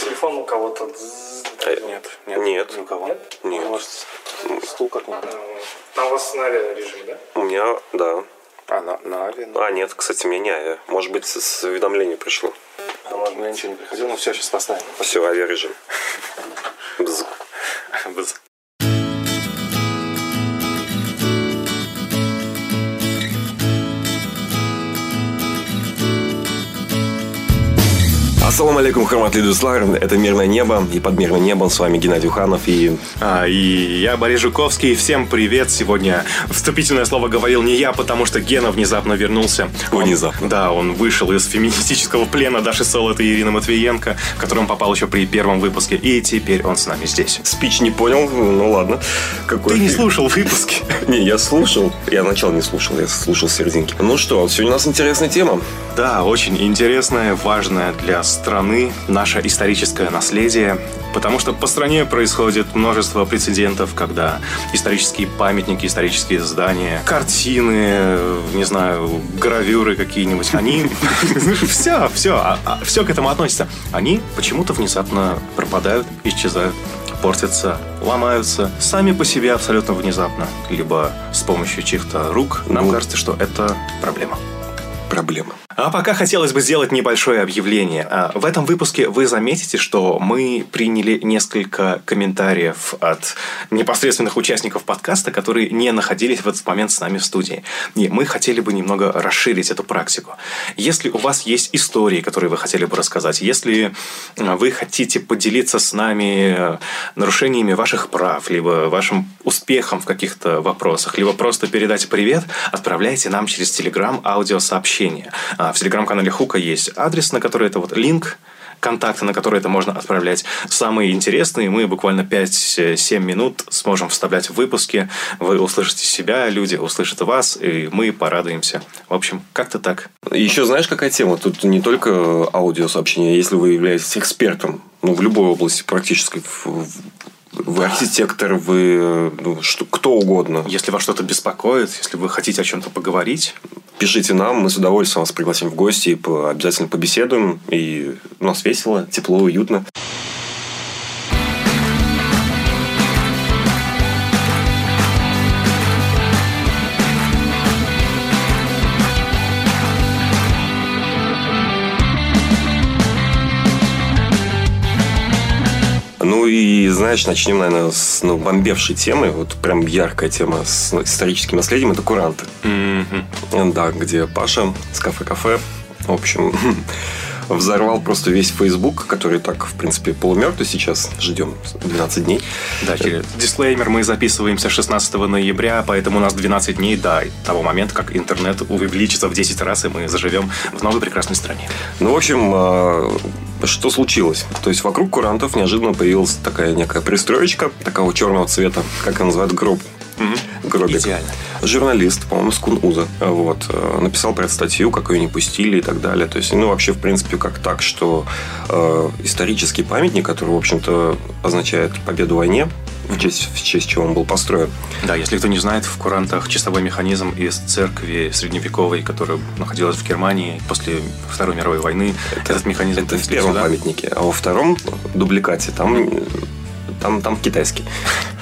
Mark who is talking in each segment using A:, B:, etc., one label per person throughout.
A: Телефон у кого-то...
B: Э,
A: Нет,
B: нет.
A: Ни у кого?
B: Нет.
A: Может, стул как-нибудь? Там у вас на авиарежиме, да?
B: У меня, да.
A: А, на, на ави? ну.
B: А, нет, кстати, у меня не авиа. Может быть, с уведомления пришло.
A: А может, мне ничего не приходило, но все, сейчас поставим.
B: Все, авиарежим. Бз.
A: Бз.
B: Ассаламу алейкум, хроматли дуслар. Это «Мирное небо». И под «Мирным небом» с вами Геннадий Уханов и...
C: А, и я Борис Жуковский. Всем привет. Сегодня вступительное слово говорил не я, потому что Гена внезапно вернулся. Он-
B: Внезапно.
C: да, он вышел из феминистического плена Даши Солод и Ирины Матвиенко, в который он попал еще при первом выпуске. И теперь он с нами здесь.
B: Спич не понял, ну ладно. Какой
C: Ты не слушал выпуски?
B: Не, я слушал. Я начало не слушал, я слушал серединки. Ну что, сегодня у нас интересная тема.
C: Да, очень интересное, важное для страны наше историческое наследие, потому что по стране происходит множество прецедентов, когда исторические памятники, исторические здания, картины, не знаю, гравюры какие-нибудь, они... Все, все, все к этому относится. Они почему-то внезапно пропадают, исчезают портятся, ломаются сами по себе абсолютно внезапно, либо с помощью чьих-то рук. Нам
B: Ну.
C: кажется, что это проблема.
B: Проблема.
C: А пока хотелось бы сделать небольшое объявление. А, В этом выпуске вы заметите, что мы приняли несколько комментариев от непосредственных участников подкаста, которые не находились в этот момент с нами в студии. И мы хотели бы немного расширить эту практику. Если у вас есть истории, которые вы хотели бы рассказать, если а, вы хотите поделиться с нами э, нарушениями ваших прав, либо вашим успехом в каких-то вопросах, либо просто передать привет, отправляйте нам через Телеграм аудиосообщение. А, В Телеграм-канале Хука есть адрес, на который это вот линк, контакты, на которые это можно отправлять. Самые интересные мы буквально 5-7 минут сможем вставлять в выпуски. Вы услышите себя, люди услышат вас, и мы порадуемся. В общем, как-то так.
B: Еще знаешь, какая тема? Тут не только аудиосообщение. Если вы являетесь экспертом, ну, в любой области практически, в- вы архитектор, вы ну, что, кто угодно.
C: Если вас что-то беспокоит, если вы хотите о чем-то поговорить,
B: Пишите нам, мы с удовольствием вас пригласим в гости и по- обязательно побеседуем. И у нас весело, тепло, уютно. Ну и, знаешь, начнем, наверное, с ну, бомбевшей темы. Вот прям яркая тема с историческим наследием – это куранты. Да, где Паша с кафе-кафе, в общем, взорвал просто весь Facebook, который так, в принципе, полумертвый сейчас. Ждем 12 дней.
C: Да, через дисклеймер, мы записываемся 16 ноября, поэтому у нас 12 дней до того момента, как интернет увеличится в 10 раз, и мы заживем в новой прекрасной стране.
B: Ну, в общем, а, что случилось? То есть, вокруг курантов неожиданно появилась такая некая пристроечка, такого черного цвета, как ее называют, гроб. Гробик.
C: Идеально.
B: Журналист, по-моему, с Кун-Уза, вот, э, написал про эту статью, как ее не пустили и так далее. То есть, ну, вообще, в принципе, как так, что э, исторический памятник, который, в общем-то, означает победу в войне, в честь, в честь чего он был построен,
C: Да, если кто не знает, в курантах часовой механизм из церкви средневековой, которая находилась в Германии после Второй мировой войны. этот механизм
B: это в первом
C: сюда.
B: памятнике, а во втором дубликате там, э, там, там китайский.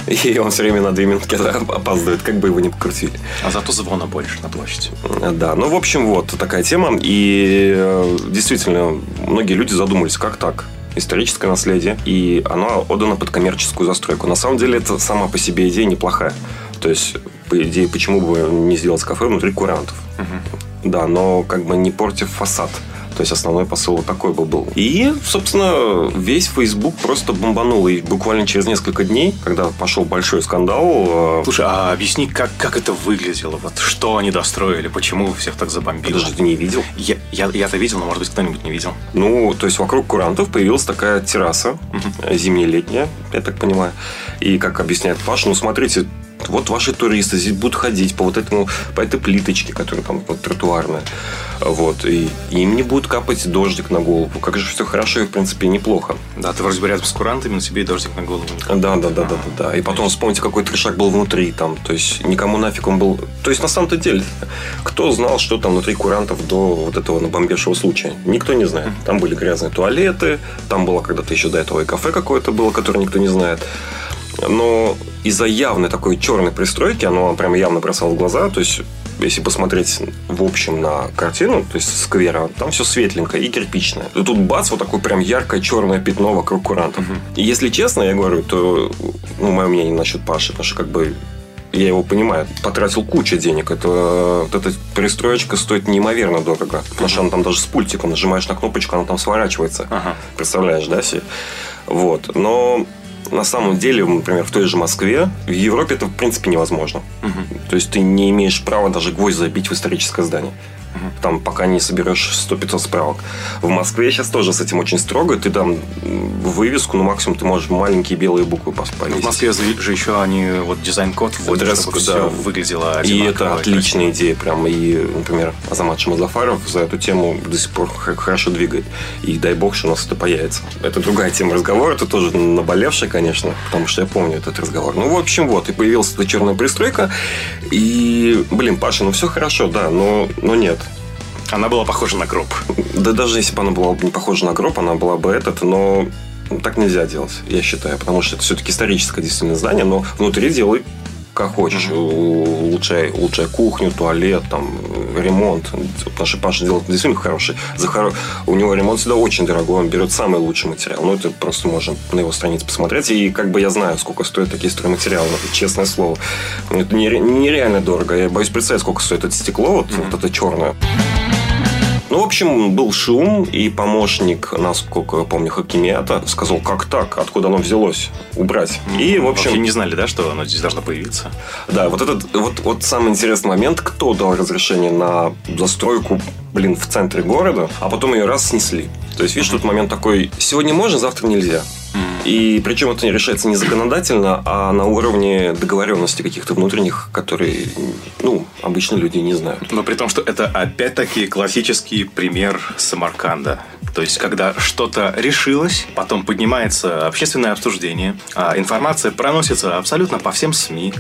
B: И он все время на две минутки опаздывает, как бы его ни покрутили.
C: А зато звона больше на площади.
B: Да, ну, в общем, вот такая тема. И э, действительно, многие люди задумались, как так? Историческое наследие, и оно отдано под коммерческую застройку. На самом деле, это сама по себе идея неплохая. То есть, по идее, почему бы не сделать кафе внутри курантов? Да, но как бы не портив фасад. То есть основной посыл вот такой бы был. И, собственно, весь Facebook просто бомбанул. И буквально через несколько дней, когда пошел большой скандал, э,
C: Слушай, а объясни, как, как это выглядело? Вот что они достроили? Почему всех так забомбило?
B: подожди, ты не видел?
C: Я, я, я-то видел, но, может быть, кто-нибудь не видел.
B: Ну, то есть вокруг курантов появилась такая терраса, зимне-летняя, я так понимаю. И, как объясняет Паша, ну, смотрите, вот ваши туристы здесь будут ходить по вот этому, по этой плиточке, которая там вот, тротуарная. Вот. И им не будет капать дождик на голову. Как же все хорошо и, в принципе, неплохо.
C: Да, ты вроде бы рядом с курантами, на тебе и дождик на голову.
B: Да, да, да, да, да, да. И потом вспомните, какой трешак был внутри там. То есть, никому нафиг он был... То есть, на самом-то деле, кто знал, что там внутри курантов до вот этого набомбевшего случая? Никто не знает. Там были грязные туалеты, там было когда-то еще до этого и кафе какое-то было, которое никто не знает. Но из-за явной такой черной пристройки, оно прям явно бросало в глаза, то есть если посмотреть в общем на картину, то есть сквера, там все светленькое и кирпичное. И тут бац, вот такое прям яркое черное пятно вокруг курантов. Угу. И если честно, я говорю, то ну, мое мнение насчет Паши, потому что как бы я его понимаю, потратил кучу денег. Это, вот эта пристроечка стоит неимоверно дорого. Потому что она там даже с пультиком нажимаешь на кнопочку, она там сворачивается. Ага. Представляешь, да, себе? Вот. Но на самом деле, например, в той же Москве, в Европе это в принципе невозможно. Угу. То есть ты не имеешь права даже гвоздь забить в историческое здание там пока не соберешь 100-500 справок. В Москве сейчас тоже с этим очень строго. Ты там вывеску, ну, максимум ты можешь маленькие белые буквы повесить.
C: В Москве же еще они вот дизайн-код вводят, чтобы да. все выглядело.
B: И это отличная идея. Прям. И, например, Азамат Шамазафаров за эту тему до сих пор хорошо двигает. И дай бог, что у нас это появится. Это другая тема разговора. Это тоже наболевшая, конечно, потому что я помню этот разговор. Ну, в общем, вот. И появилась эта черная пристройка. И, блин, Паша, ну все хорошо, да, но, но нет.
C: Она была похожа на гроб.
B: Да даже если бы она была не похожа на гроб, она была бы этот, но так нельзя делать, я считаю, потому что это все-таки историческое действительно здание, но внутри делай как хочешь. Mm-hmm. Улучшай, улучшай кухню, туалет, там, ремонт. Наша Паша делает действительно хороший. За хоро... У него ремонт всегда очень дорогой. Он берет самый лучший материал. Ну, это просто можно на его странице посмотреть. И как бы я знаю, сколько стоят такие стройматериалы. Это честное слово. Это нереально дорого. Я боюсь представить, сколько стоит это стекло, вот, mm-hmm. вот это черное. Ну, в общем, был шум, и помощник, насколько я помню, Хакимията сказал, как так, откуда оно взялось, убрать.
C: И, в общем... Вообще не знали, да, что оно здесь должно появиться?
B: Да, вот этот, вот, вот самый интересный момент, кто дал разрешение на застройку, блин, в центре города, а потом ее раз снесли. То есть, видишь, тут момент такой, сегодня можно, завтра нельзя. И причем это не решается не законодательно, а на уровне договоренности каких-то внутренних, которые, ну, обычно люди не знают.
C: Но при том, что это опять-таки классический пример Самарканда. То есть, когда что-то решилось, потом поднимается общественное обсуждение, а информация проносится абсолютно по всем СМИ,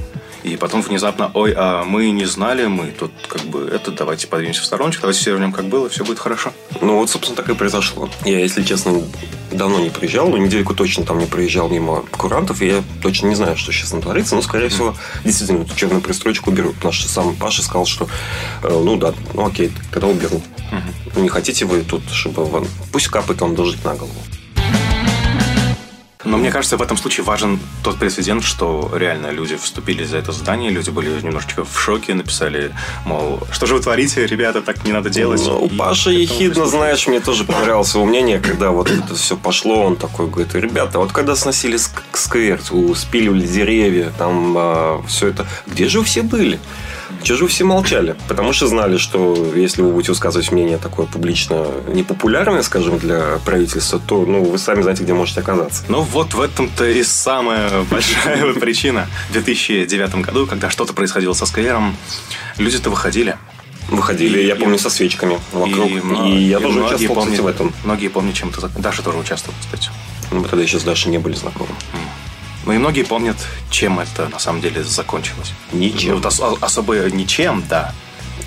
C: и потом внезапно, ой, а мы не знали, мы тут как бы это, давайте подвинемся в стороночку, давайте все вернем как было, все будет хорошо.
B: Ну вот, собственно, так и произошло. Я, если честно, давно не приезжал, но недельку точно там не проезжал мимо курантов, и я точно не знаю, что сейчас там творится, но, скорее всего, действительно, эту черную пристройку уберут. Наш сам Паша сказал, что, э, ну да, ну окей, когда уберу. Угу. Не хотите вы тут, чтобы вам... Пусть капает вам дождик на голову.
C: Но мне кажется, в этом случае важен тот прецедент, что реально люди вступили за это здание, люди были немножечко в шоке, написали, мол, что же вы творите, ребята, так не надо делать.
B: Ну, у Паши ехидно, знаешь, мне тоже понравилось его мнение, когда вот это все пошло, он такой говорит, ребята, вот когда сносили сквер, спиливали деревья, там а, все это, где же вы все были? Же все молчали? Потому что знали, что если вы будете высказывать мнение такое публично непопулярное, скажем, для правительства, то ну, вы сами знаете, где можете оказаться.
C: Ну, вот в этом-то и самая большая причина. В 2009 году, когда что-то происходило со сквером, люди-то выходили.
B: Выходили, и, я помню, со свечками вокруг. И, и я и тоже участвовал,
C: помнят,
B: кстати, в этом.
C: Многие помнят, чем это Даша тоже участвовала, кстати.
B: Ну, мы тогда еще с Дашей не были знакомы.
C: Ну и многие помнят, чем это на самом деле закончилось.
B: Ничем.
C: Ну, вот ос- особо ничем, да.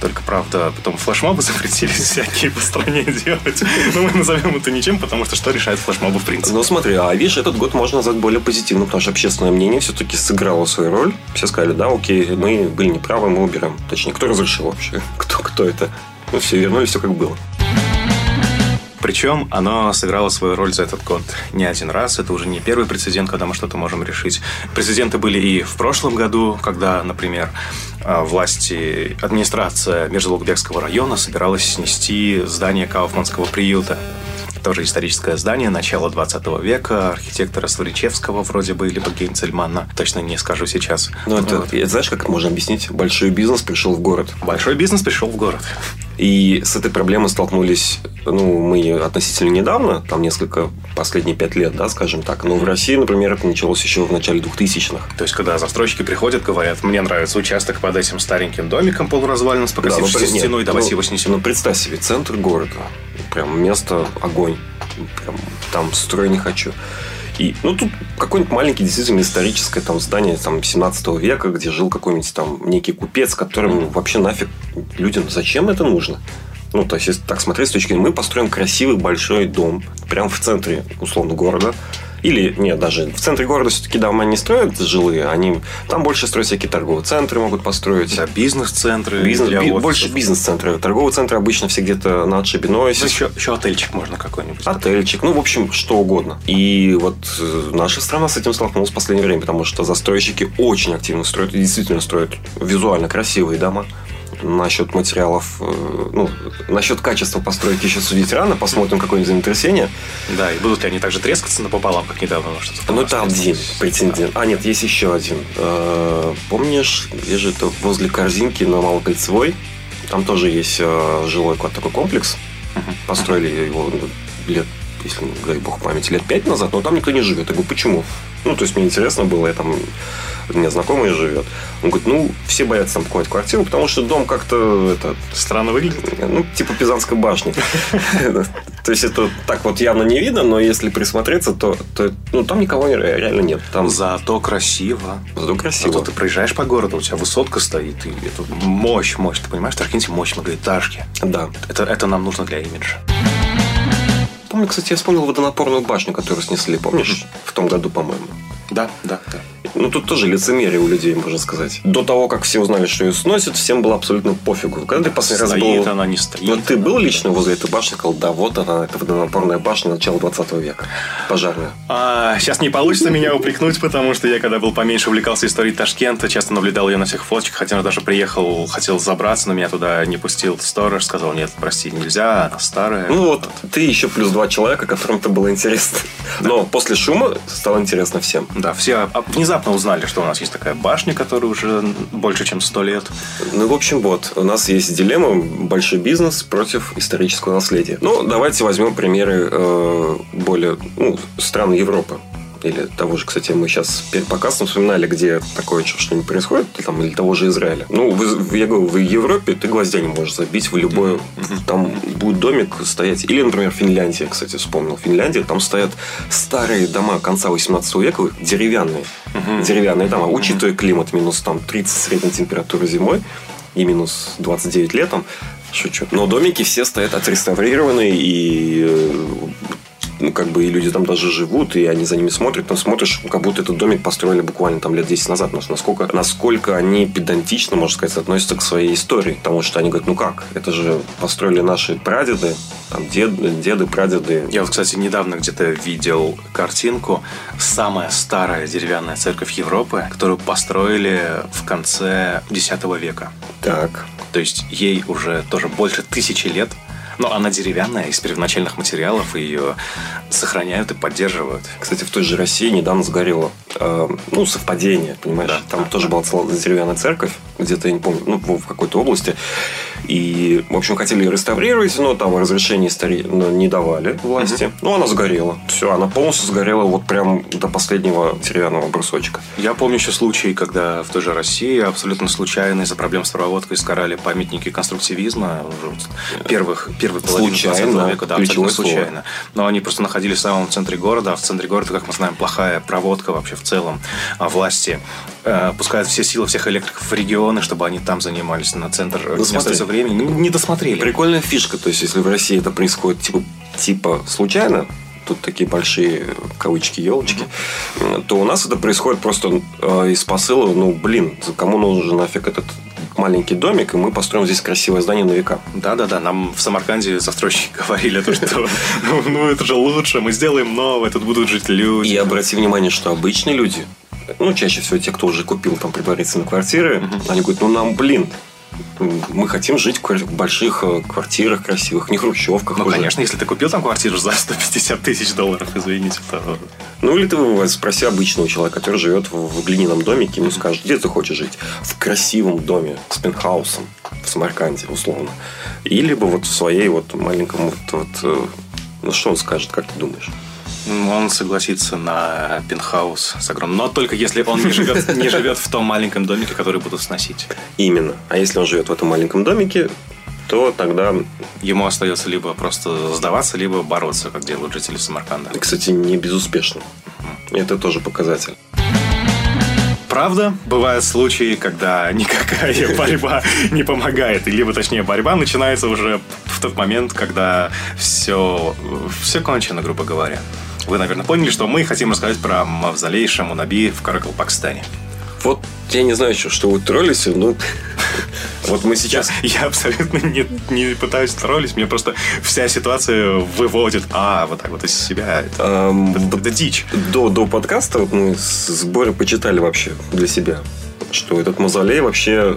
C: Только, правда, потом флешмобы запретили всякие по стране делать. Но мы назовем это ничем, потому что что решает флешмобы в принципе?
B: Ну смотри, а видишь, этот год можно назвать более позитивным, потому что общественное мнение все-таки сыграло свою роль. Все сказали, да, окей, мы были неправы, мы уберем. Точнее, кто разрешил вообще? Кто, кто это? Ну все, вернули все как было.
C: Причем оно сыграло свою роль за этот год не один раз. Это уже не первый прецедент, когда мы что-то можем решить. Прецеденты были и в прошлом году, когда, например, а, власти, администрация Межзалугбекского района собиралась снести здание Кауфманского приюта. Тоже историческое здание начала 20 века, архитектора Сваричевского вроде бы, либо Гейнцельмана, точно не скажу сейчас.
B: Ну, это, вот. знаешь, как можно объяснить? Большой бизнес пришел в город.
C: Большой бизнес пришел в город.
B: И с этой проблемой столкнулись, ну, мы относительно недавно, там несколько, последние пять лет, да, скажем так. Но в России, например, это началось еще в начале 2000-х.
C: То есть, когда застройщики приходят, говорят, мне нравится участок под этим стареньким домиком полуразваленным с покосившейся да, ну, стеной, давайте ну, его снесем.
B: Ну, представь себе, центр города, прям место огонь, прям там строй не хочу. И, ну, тут какое-нибудь маленький, действительно, историческое там здание там, 17 века, где жил какой-нибудь там некий купец, которому вообще нафиг людям зачем это нужно? Ну, то есть, если так смотреть с точки зрения, мы построим красивый большой дом прямо в центре, условно, города, или, нет, даже в центре города все-таки дома не строят жилые, они там больше строят всякие торговые центры могут построить.
C: Да, бизнес-центры.
B: Бизнес, би, больше бизнес-центры. Торговые центры обычно все где-то на отшибе. Но
C: если... Ну, еще, еще отельчик можно какой-нибудь.
B: Отельчик, ну, в общем, что угодно. И вот э, наша страна с этим столкнулась в последнее время, потому что застройщики очень активно строят и действительно строят визуально красивые дома насчет материалов, э, ну, насчет качества постройки еще судить рано, посмотрим какое-нибудь землетрясение.
C: Да, и будут ли они также трескаться напополам, как недавно?
B: Ну, что ну, это один претендент. А, нет, есть еще один. Э, помнишь, где же это, возле корзинки на Малокольцевой, там тоже есть э, жилой такой комплекс. Построили его лет если, дай бог памяти, лет пять назад, но там никто не живет. Я говорю, почему? Ну, то есть, мне интересно было, я там у меня знакомый живет. Он говорит, ну, все боятся там покупать квартиру, потому что дом как-то это,
C: странно выглядит.
B: Ну, типа Пизанской башни. То есть, это так вот явно не видно, но если присмотреться, то, то ну, там никого реально нет. Там...
C: Зато красиво.
B: Зато красиво.
C: Зато ты проезжаешь по городу, у тебя высотка стоит, и это мощь, мощь. Ты понимаешь, в мощь многоэтажки.
B: Да.
C: Это, это нам нужно для имиджа.
B: Помню, кстати, я вспомнил водонапорную башню, которую снесли, помнишь? В том году, по-моему.
C: Да, да, да.
B: Ну, тут тоже лицемерие у людей, можно сказать. До того, как все узнали, что ее сносят, всем было абсолютно пофигу. Когда ты последний
C: раз
B: был...
C: она, не стоит.
B: Вот ты был лично возле этой башни, сказал, да, вот она, это водонапорная башня начала 20 века. Пожарная.
C: А, сейчас не получится меня упрекнуть, потому что я, когда был поменьше, увлекался историей Ташкента, часто наблюдал ее на всех фоточках, хотя даже приехал, хотел забраться, но меня туда не пустил сторож, сказал, нет, прости, нельзя, она старая.
B: Ну вот, ты еще плюс два человека, которым это было интересно. Но после шума стало интересно всем.
C: Да, все внезапно узнали, что у нас есть такая башня, которая уже больше, чем сто лет.
B: Ну, в общем, вот, у нас есть дилемма большой бизнес против исторического наследия. Ну, давайте возьмем примеры э, более ну, стран Европы или того же, кстати, мы сейчас перед подкастом вспоминали, где такое что-нибудь происходит, там, или того же Израиля. Ну, в, я говорю, в Европе ты гвоздя не можешь забить в. Mm-hmm. Там будет домик стоять. Или, например, Финляндия, кстати, вспомнил. Финляндия, там стоят старые дома конца 18 века, деревянные. Mm-hmm. Деревянные дома. Mm-hmm. Учитывая климат, минус там 30 средней температуры зимой и минус 29 летом, Шучу. Но домики все стоят отреставрированные и э, ну, как бы и люди там даже живут, и они за ними смотрят, там смотришь, как будто этот домик построили буквально там лет 10 назад. Насколько, насколько они педантично, можно сказать, относятся к своей истории. Потому что они говорят, ну как, это же построили наши прадеды, там дед, деды, прадеды.
C: Я вот, кстати, недавно где-то видел картинку. Самая старая деревянная церковь Европы, которую построили в конце X века.
B: Так.
C: То есть ей уже тоже больше тысячи лет. Но она деревянная, из первоначальных материалов, и ее сохраняют и поддерживают.
B: Кстати, в той же России недавно сгорело, э, ну, совпадение, понимаешь? Да, Там да, тоже была деревянная церковь, где-то, я не помню, ну, в какой-то области. И, в общем, хотели ее реставрировать, но там разрешение истори... Ну, не давали власти. Угу. Ну, она сгорела. Все, она полностью сгорела вот прям до последнего деревянного брусочка.
C: Я помню еще случай, когда в той же России абсолютно случайно из-за проблем с проводкой сгорали памятники конструктивизма первых, первых первой половины случайно, 20 века, да, абсолютно случайно. Но они просто находились в самом центре города, а в центре города, как мы знаем, плохая проводка вообще в целом. А власти э, пускают все силы всех электриков в регионы, чтобы они там занимались на центр
B: остается
C: времени. Не, досмотрели.
B: Прикольная фишка, то есть если в России это происходит типа, типа случайно, тут такие большие кавычки елочки, mm-hmm. то у нас это происходит просто э, из посыла, ну блин, кому нужен нафиг этот маленький домик, и мы построим здесь красивое здание на века.
C: Да-да-да, нам в Самарканде застройщики говорили, то, что ну, ну это же лучше, мы сделаем новое, тут будут жить люди.
B: И обрати внимание, что обычные люди, ну, чаще всего те, кто уже купил там предварительно квартиры, они говорят, ну, нам, блин, Мы хотим жить в больших э, квартирах красивых, не хрущевках.
C: Ну, уже. конечно, если ты купил там квартиру за 150 тысяч долларов, извините, то...
B: Ну, или ты спроси обычного человека, который живет в глиняном домике, ему скажет, где ты хочешь жить? В красивом доме с пентхаусом в Самарканде, условно. Или бы вот в своей вот маленьком вот, вот э, ну, что он скажет, как ты думаешь?
C: Он согласится на пентхаус с огромным. Но только если он не живет, не живет в том маленьком домике, который будут сносить.
B: Именно. А если он живет в этом маленьком домике, то тогда...
C: Ему остается либо просто сдаваться, либо бороться, как делают жители Самарканда.
B: Кстати, не безуспешно. Это тоже показатель.
C: Правда, бывают случаи, когда никакая борьба не помогает. Либо, точнее, борьба начинается уже в тот момент, когда все, все кончено, грубо говоря. Вы, наверное, поняли, что мы хотим рассказать про мавзолей Шамунаби в Каракалпакстане.
B: Вот я не знаю еще, что вы троллите, но вот мы сейчас...
C: Я, я абсолютно не, не пытаюсь троллить, мне просто вся ситуация выводит, а, вот так вот из себя. Это,
B: эм, это, это дичь. До, до подкаста вот мы с Борей почитали вообще для себя что этот мавзолей вообще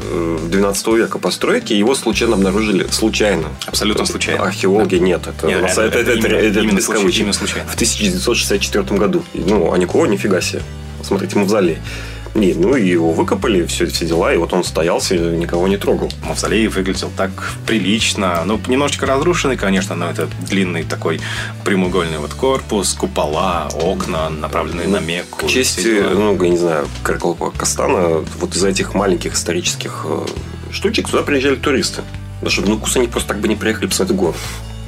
B: 12 э, века постройки, его случайно обнаружили. Случайно.
C: Абсолютно случайно.
B: Археологи да. нет. Это, нет, это, это, это, именно, это, именно, случай, именно случайно. В 1964 году. Ну, а никого, нифига себе. Смотрите, мавзолей. Нет, ну и его выкопали, все, все дела, и вот он стоялся, никого не трогал.
C: Мавзолей выглядел так прилично. Ну, немножечко разрушенный, конечно, но это длинный такой прямоугольный вот корпус, купола, окна, направленные ну, на Мекку.
B: К чести, ну, я не знаю, Каркалпа Кастана, вот из-за этих маленьких исторических э, штучек сюда приезжали туристы. Да, чтобы ну, кус они просто так бы не приехали посмотреть город.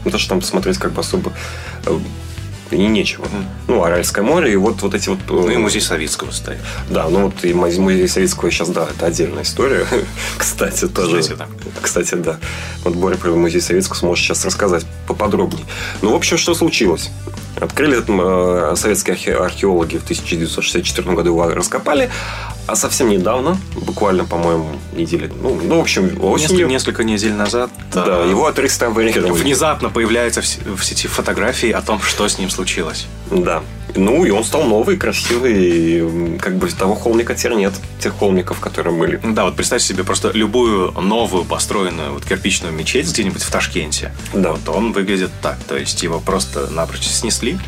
B: Потому что там посмотреть как бы особо э, и не нечего. Mm. Ну, Аральское море, и вот, вот эти вот...
C: Ну, и музей Советского стоит.
B: Да, ну вот и музей Советского сейчас, да, это отдельная история. Кстати, тоже. Кстати, да. Кстати, да. Вот Боря про музей Советского сможет сейчас рассказать поподробнее. Ну, в общем, что случилось? Открыли э, советские археологи в 1964 году его раскопали, а совсем недавно, буквально, по-моему, недели, ну, ну в общем,
C: осенью... Несколько, несколько недель назад...
B: Да, э, его отреставрировали.
C: Внезапно появляются в, в сети фотографии о том, что с ним случилось.
B: Да. Ну, и он стал новый, красивый, и как бы того холмика теперь нет, тех холмиков, которые были.
C: Да, вот представьте себе просто любую новую построенную вот кирпичную мечеть где-нибудь в Ташкенте. Да. Вот он выглядит так, то есть его просто напрочь снесли,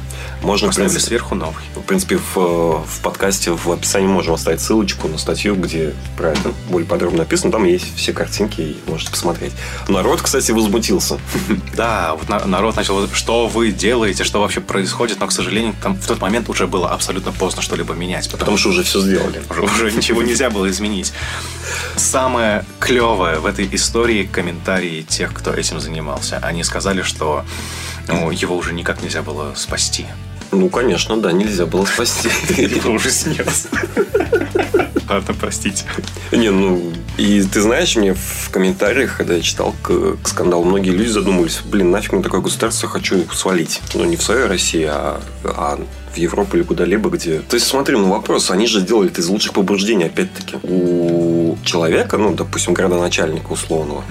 C: можно, Поставили принципе, сверху новый.
B: В принципе, в, в подкасте в описании можем оставить ссылочку на статью, где про это более подробно написано. Там есть все картинки, и можете посмотреть. Народ, кстати, возмутился.
C: Да, вот народ начал, что вы делаете, что вообще происходит, но, к сожалению, там в тот момент уже было абсолютно поздно что-либо менять.
B: Потому, что уже все сделали.
C: Уже ничего нельзя было изменить. Самое клевое в этой истории комментарии тех, кто этим занимался. Они сказали, что ну, его уже никак нельзя было спасти.
B: Ну, конечно, да, нельзя было спасти.
C: Его уже снес. Ладно, простите.
B: Не, ну, и ты знаешь, мне в комментариях, когда я читал к, к скандалу, многие люди задумывались, блин, нафиг мне такое государство, хочу свалить. Ну, не в своей России, а, а в Европу или куда-либо, где... То есть, смотри, ну вопрос, они же делали это из лучших побуждений, опять-таки. У человека, ну, допустим, градоначальника условного,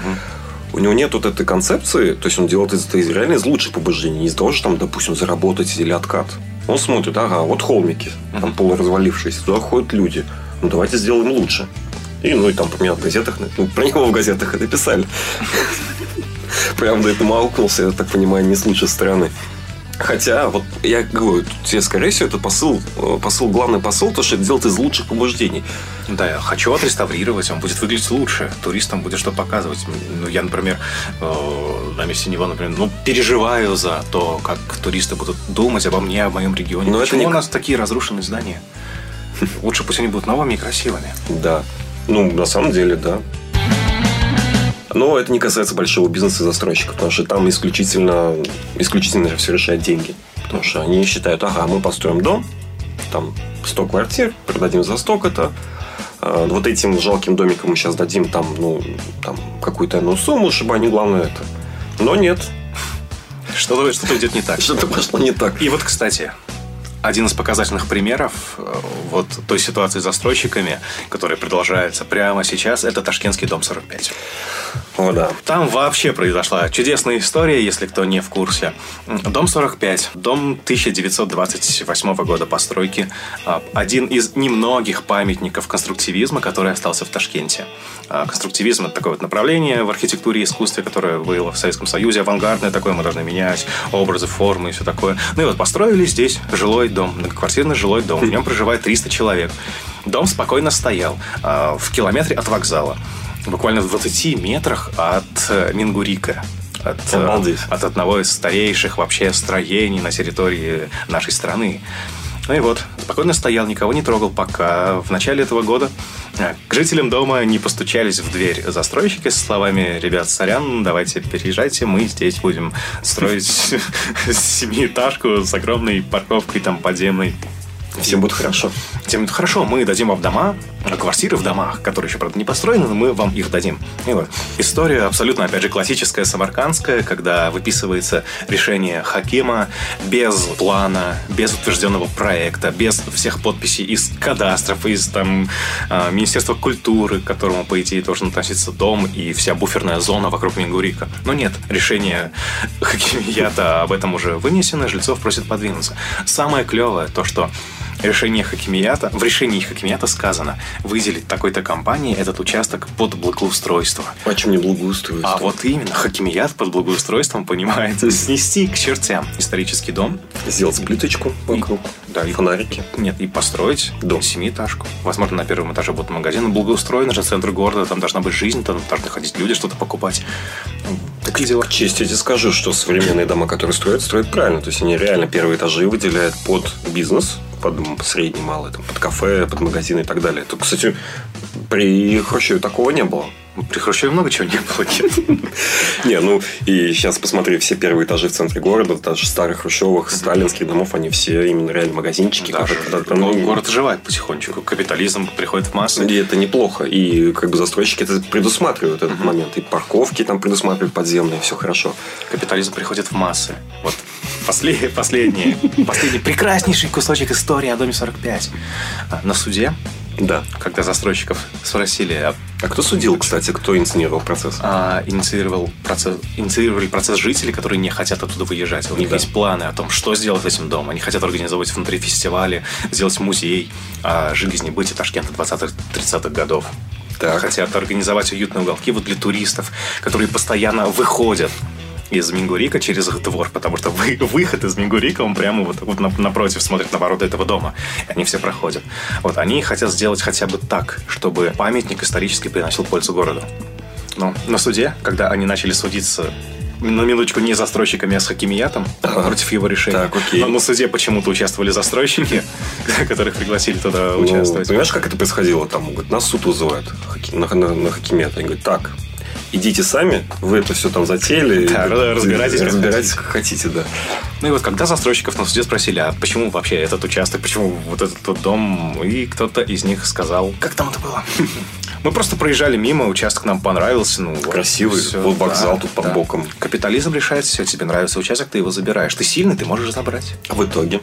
B: у него нет вот этой концепции, то есть он делает это из, реально из лучших побуждений, не из того, что там, допустим, заработать или откат. Он смотрит, ага, вот холмики, там полуразвалившиеся, туда ходят люди, ну давайте сделаем лучше. И, ну, и там про меня в газетах, ну, про него в газетах это писали. Правда, это маукнулся, я так понимаю, не с лучшей стороны. Хотя, вот я говорю, тебе, скорее всего, это посыл, э, посыл, главный посыл, то, что это делать из лучших побуждений.
C: Да, я хочу отреставрировать, он будет выглядеть лучше, туристам будет что показывать. Ну, я, например, э, на месте него, например, ну, переживаю за то, как туристы будут думать обо мне, о моем регионе. Но Почему это не... у нас такие разрушенные здания? Лучше пусть они будут новыми и красивыми.
B: Да. Ну, на самом деле, да. Но это не касается большого бизнеса и застройщиков, потому что там исключительно, исключительно все решают деньги. Потому что они считают, ага, мы построим дом, там 100 квартир, продадим за столько-то, а, вот этим жалким домикам мы сейчас дадим там, ну, там какую-то ну, сумму, чтобы они, главное, это. Но нет.
C: Что-то что идет не так.
B: Что-то пошло не так.
C: И вот, кстати, один из показательных примеров э, вот той ситуации с застройщиками, которая продолжается прямо сейчас, это Ташкентский дом 45.
B: О, да.
C: Там вообще произошла чудесная история, если кто не в курсе. Дом 45, дом 1928 года постройки, а, один из немногих памятников конструктивизма, который остался в Ташкенте. А, конструктивизм – это такое вот направление в архитектуре и искусстве, которое было в Советском Союзе, авангардное такое, мы должны менять образы, формы и все такое. Ну и вот построили здесь жилой дом, многоквартирный жилой дом, в нем проживает 300 человек. Дом спокойно стоял э, в километре от вокзала, буквально в 20 метрах от э, Мингурика от, э,
B: Обалдеть.
C: от одного из старейших вообще строений на территории нашей страны. Ну и вот, спокойно стоял, никого не трогал, пока в начале этого года э, к жителям дома не постучались в дверь застройщики со словами «Ребят, сорян, давайте переезжайте, мы здесь будем строить семиэтажку с огромной парковкой там подземной».
B: Всем будет хорошо.
C: Всем будет хорошо, мы дадим вам дома, квартиры в домах, которые еще, правда, не построены, но мы вам их дадим. И вот. История абсолютно, опять же, классическая, самаркандская, когда выписывается решение Хакима без плана, без утвержденного проекта, без всех подписей из кадастров, из там э, Министерства культуры, к которому, по идее, должен относиться дом и вся буферная зона вокруг Мингурика. Но нет, решение Хакимията об этом уже вынесено, жильцов просят подвинуться. Самое клевое то, что решение Хакимията, в решении Хакимията сказано выделить такой-то компании этот участок под благоустройство.
B: Почему не благоустройство?
C: А вот именно Хакимият под благоустройством понимает снести к чертям исторический дом.
B: Сделать плиточку вокруг.
C: Да, и
B: фонарики.
C: Нет, и построить дом семиэтажку. Возможно, на первом этаже будет магазин. Благоустроен же центр города, там должна быть жизнь, там должны ходить люди, что-то покупать.
B: Такие дела. К чести я тебе скажу, что современные дома, которые строят, строят правильно. То есть они реально первые этажи выделяют под бизнес, под средний, малый, там, под кафе, под магазины и так далее. То, кстати, при Хрущеве такого не было.
C: При Хрущеве много чего не было.
B: Не, ну и сейчас посмотри, все первые этажи в центре города, даже старых хрущевых, сталинских домов, они все именно реально магазинчики. Ну,
C: город оживает потихонечку. Капитализм приходит в массы.
B: И это неплохо. И как бы застройщики это предусматривают этот момент. И парковки там предусматривают подземные, все хорошо.
C: Капитализм приходит в массы. Вот Послед, последний, последний прекраснейший кусочек истории о доме 45. На суде
B: да.
C: Когда застройщиков спросили... А,
B: а кто судил, кстати? Кто инициировал процесс?
C: А, инициировал процесс, инициировали процесс жители, которые не хотят оттуда выезжать. У них да. есть планы о том, что сделать с этим домом. Они хотят организовать внутри фестивали, сделать музей о жизни быте Ташкента 20-30-х годов. Так. Хотят организовать уютные уголки вот для туристов, которые постоянно выходят из Мингурика через их двор, потому что вы, выход из Мингурика, он прямо вот, вот напротив смотрит на ворота этого дома. И они все проходят. Вот они хотят сделать хотя бы так, чтобы памятник исторически приносил пользу городу. Но на суде, когда они начали судиться на минуточку не застройщиками, а с Хакимиятом ага. против его решения.
B: Так, окей.
C: Но на суде почему-то участвовали застройщики, которых пригласили туда ну, участвовать.
B: Понимаешь, как это происходило? Там, говорят, нас суд вызывают на, на, на Хакимият. Они говорят, так, идите сами, вы это все там затеяли.
C: Да, разбирайтесь,
B: разбирайтесь как хотите, да.
C: Ну и вот когда застройщиков на суде спросили, а почему вообще этот участок, почему вот этот вот дом, и кто-то из них сказал, как там это было? Мы просто проезжали мимо, участок нам понравился. Ну,
B: Красивый,
C: все,
B: вот вокзал да, тут под да. боком.
C: Капитализм решает все, тебе нравится участок, ты его забираешь. Ты сильный, ты можешь забрать.
B: А в итоге?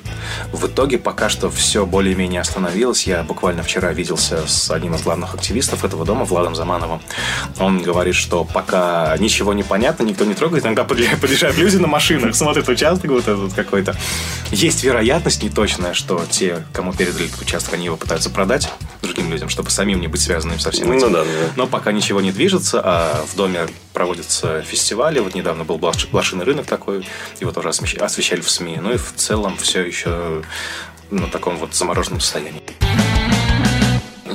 C: В итоге пока что все более-менее остановилось. Я буквально вчера виделся с одним из главных активистов этого дома, Владом Замановым. Он говорит, что пока ничего не понятно, никто не трогает. Иногда подъезжают люди на машинах, смотрят участок вот этот какой-то. Есть вероятность неточная, что те, кому передали этот участок, они его пытаются продать другим людям, чтобы самим не быть связанным со всем
B: ну, да, да.
C: Но пока ничего не движется, а в доме проводятся фестивали. Вот недавно был блошиный рынок такой, его тоже освещали в СМИ. Ну и в целом все еще на таком вот замороженном состоянии.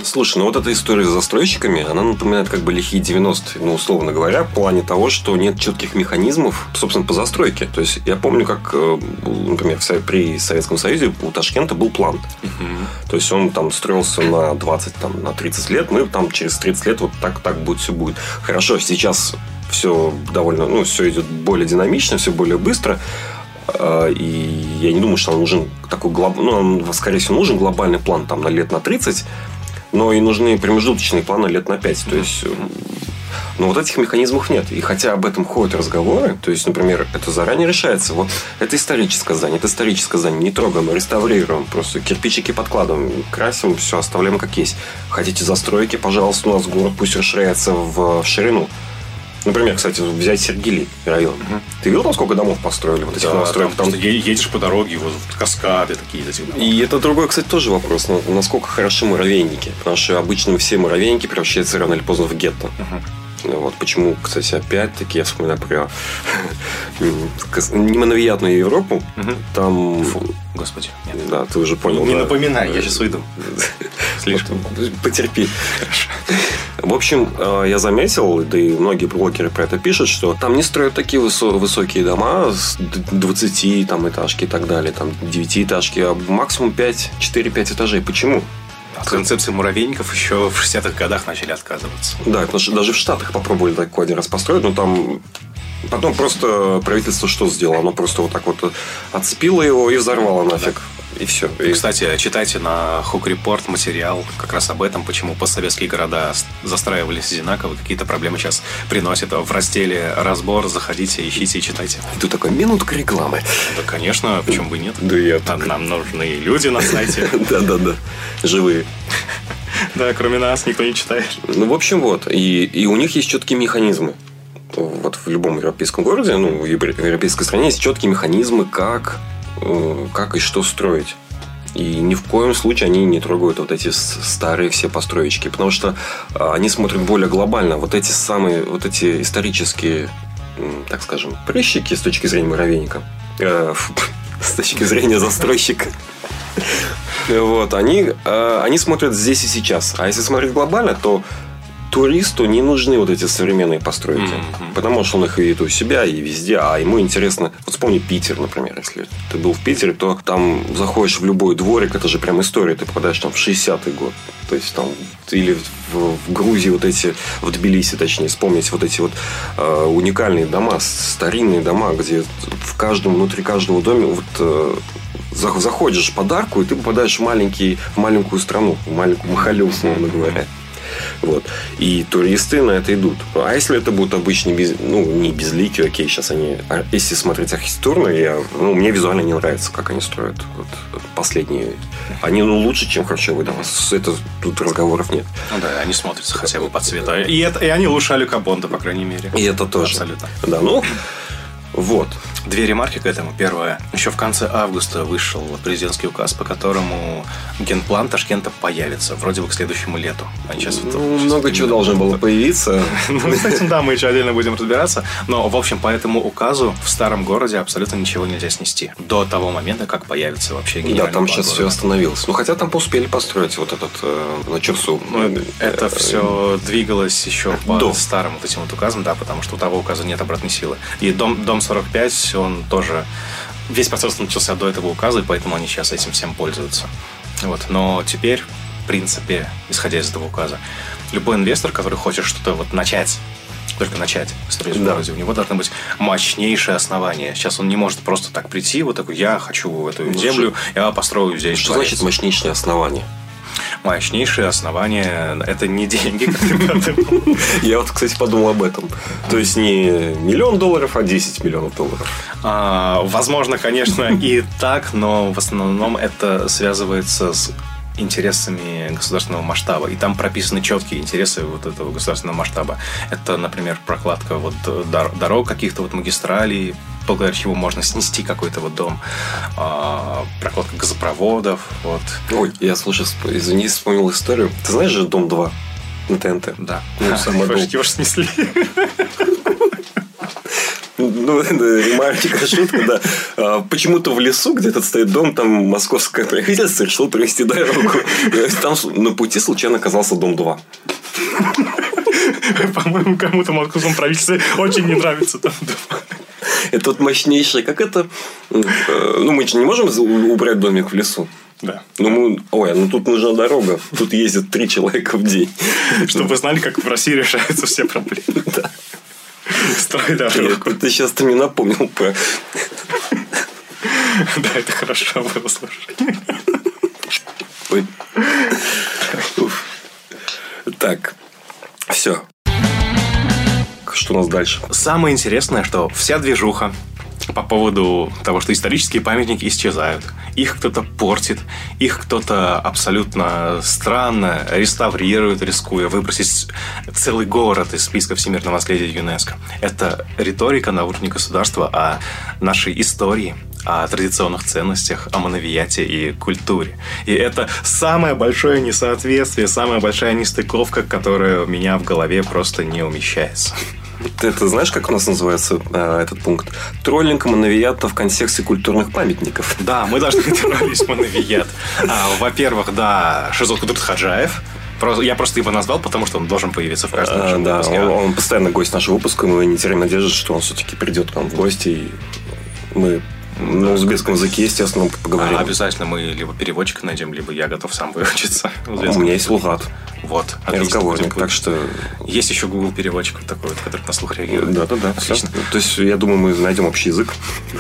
B: Слушай, ну вот эта история с застройщиками, она напоминает как бы лихие 90-е, ну, условно говоря, в плане того, что нет четких механизмов, собственно, по застройке. То есть, я помню, как, э, например, при Советском Союзе у Ташкента был план. Угу. То есть, он там строился на 20, там, на 30 лет, ну, и там через 30 лет вот так, так будет, все будет. Хорошо, сейчас все довольно, ну, все идет более динамично, все более быстро, э, и я не думаю, что нам нужен такой глоб... ну, скорее всего, нужен глобальный план там на лет на 30, но и нужны промежуточные планы лет на 5. То есть Но вот этих механизмов нет. И хотя об этом ходят разговоры, то есть, например, это заранее решается. Вот это историческое здание, это историческое здание. Не трогаем, реставрируем. Просто кирпичики подкладываем, красим, все оставляем как есть. Хотите застройки, пожалуйста, у нас город пусть расширяется в ширину. Например, кстати, взять Сергели район. Угу. Ты видел, там сколько домов построили? Вот этих
C: да, новостроек? Там, там... едешь по дороге, вот каскады такие. Эти
B: И это другой, кстати, тоже вопрос. Насколько хороши муравейники? Потому что обычно все муравейники превращаются рано или поздно в гетто. Угу. Вот почему, кстати, опять-таки я вспоминаю про немановиятную Европу. Там...
C: Фу, господи.
B: Нет. Да, ты уже понял.
C: Не да? напоминай, я сейчас уйду.
B: Слишком. Потерпи. В общем, э, я заметил, да и многие блогеры про это пишут, что там не строят такие высокие дома с 20 там, этажки и так далее, там 9 этажки, а максимум 5, 4-5 этажей. Почему?
C: От концепции муравейников еще в 60-х годах начали отказываться.
B: Да, что даже в Штатах попробовали такой один раз построить, но там Потом просто правительство что сделало? Оно просто вот так вот отцепило его и взорвало нафиг. И все.
C: И... Кстати, читайте на Хук Репорт материал как раз об этом, почему постсоветские города застраивались одинаково, какие-то проблемы сейчас приносят. В разделе «Разбор» заходите, ищите и читайте.
B: И тут такой минутка рекламы.
C: Да, конечно, почему бы нет?
B: Да я
C: так... Нам нужны люди на сайте.
B: Да-да-да, живые.
C: Да, кроме нас никто не читает.
B: Ну, в общем, вот. И, и у них есть четкие механизмы вот в любом европейском городе, ну, в европейской стране есть четкие механизмы, как, как и что строить. И ни в коем случае они не трогают вот эти старые все построечки, потому что а, они смотрят более глобально. Вот эти самые, вот эти исторические, так скажем, прыщики с точки зрения муравейника, э, с точки зрения застройщика, вот, они, э, они смотрят здесь и сейчас. А если смотреть глобально, то туристу не нужны вот эти современные постройки. Mm-hmm. Потому что он их видит у себя и везде. А ему интересно... Вот вспомни Питер, например. Если ты был в Питере, то там заходишь в любой дворик, это же прям история. Ты попадаешь там в 60-й год. То есть там... Или в, в Грузии вот эти... В Тбилиси, точнее, вспомнить вот эти вот э, уникальные дома, старинные дома, где в каждом, внутри каждого дома вот э, заходишь подарку, и ты попадаешь в, маленький, в маленькую страну, в маленькую махалю, условно говоря. Вот. И туристы на это идут. А если это будут обычные, без, ну, не безликие, окей, сейчас они... А если смотреть архитектурно, я, ну, мне визуально не нравится, как они строят вот, последние... Они, ну, лучше, чем харчевые дома. Это, тут разговоров нет.
C: Ну да, они смотрятся хотя бы по цвету. И, это, и они лучше Алюка Бонда, по крайней мере.
B: И это тоже.
C: Абсолютно.
B: Да, ну, вот.
C: Две ремарки к этому. Первое. Еще в конце августа вышел президентский указ, по которому генплан Ташкента появится. Вроде бы к следующему лету.
B: А сейчас ну, вот, много чего должно было появиться.
C: Ну, с этим, да, мы еще отдельно будем разбираться. Но, в общем, по этому указу в старом городе абсолютно ничего нельзя снести. До того момента, как появится вообще генплан.
B: Да, там сейчас все остановилось. Ну, хотя там успели построить вот этот э, на Черсу.
C: Ну, это э, все двигалось еще по старым вот этим вот указам, да, потому что у того указа нет обратной силы. И дом 45 кстати, он тоже... Весь процесс начался до этого указа, и поэтому они сейчас этим всем пользуются. Вот. Но теперь, в принципе, исходя из этого указа, любой инвестор, который хочет что-то вот начать, только начать строить да. городе, у него должно быть мощнейшее основание. Сейчас он не может просто так прийти, вот такой, я хочу эту ну, землю, что? я построю здесь.
B: Что значит мощнейшее основание?
C: Мощнейшее основание – это не деньги.
B: Я вот, кстати, подумал об этом. То есть не миллион долларов, а 10 миллионов долларов.
C: А, возможно, конечно, и так, но в основном это связывается с интересами государственного масштаба. И там прописаны четкие интересы вот этого государственного масштаба. Это, например, прокладка вот дорог каких-то вот магистралей, благодаря чему можно снести какой-то вот дом, а, прокладка газопроводов. Вот.
B: Ой, я, слушай, извини, вспомнил историю. Ты знаешь же «Дом 2» на ТНТ?
C: Да. Ну, сам Его же снесли.
B: Ну, ремарочка, шутка, да. А, почему-то в лесу где-то стоит дом, там московское правительство решило провести дорогу. Там на пути случайно оказался дом 2.
C: По-моему, кому-то московскому правительству очень не нравится дом 2.
B: Это вот мощнейшее. Как это... Э, ну, мы же не можем убрать домик в лесу.
C: Да.
B: Ну, мы... Ой, ну тут нужна дорога. Тут ездят три человека в день.
C: Чтобы вы знали, как в России решаются все проблемы. Да. Строй дорогу.
B: Ты сейчас ты мне напомнил про...
C: Да, это хорошо было, слушай.
B: Ой. Так, все. Нас дальше?
C: Самое интересное, что вся движуха по поводу того, что исторические памятники исчезают. Их кто-то портит, их кто-то абсолютно странно реставрирует, рискуя выбросить целый город из списка всемирного наследия ЮНЕСКо. Это риторика на уровне государства о нашей истории, о традиционных ценностях, о моновияте и культуре. И это самое большое несоответствие, самая большая нестыковка, которая у меня в голове просто не умещается.
B: Ты это знаешь, как у нас называется э, этот пункт? Троллинг мановията в контексте культурных памятников.
C: Да, мы должны троллить мановият. А, во-первых, да, Шизот Кудрат Хаджаев, я просто его назвал, потому что он должен появиться в каждом
B: а, Да, выпуске. Он, он постоянно гость нашего выпуска, мы не теряем надежды, что он все-таки придет к нам в гости, и мы на узбекском языке, естественно, поговорим.
C: А, обязательно мы либо переводчика найдем, либо я готов сам выучиться.
B: У меня есть Лугат.
C: Вот.
B: Разговорник, так что...
C: Есть еще Google переводчик такой, вот, который на слух реагирует.
B: Да, да, да. Отлично. То есть, я думаю, мы найдем общий язык.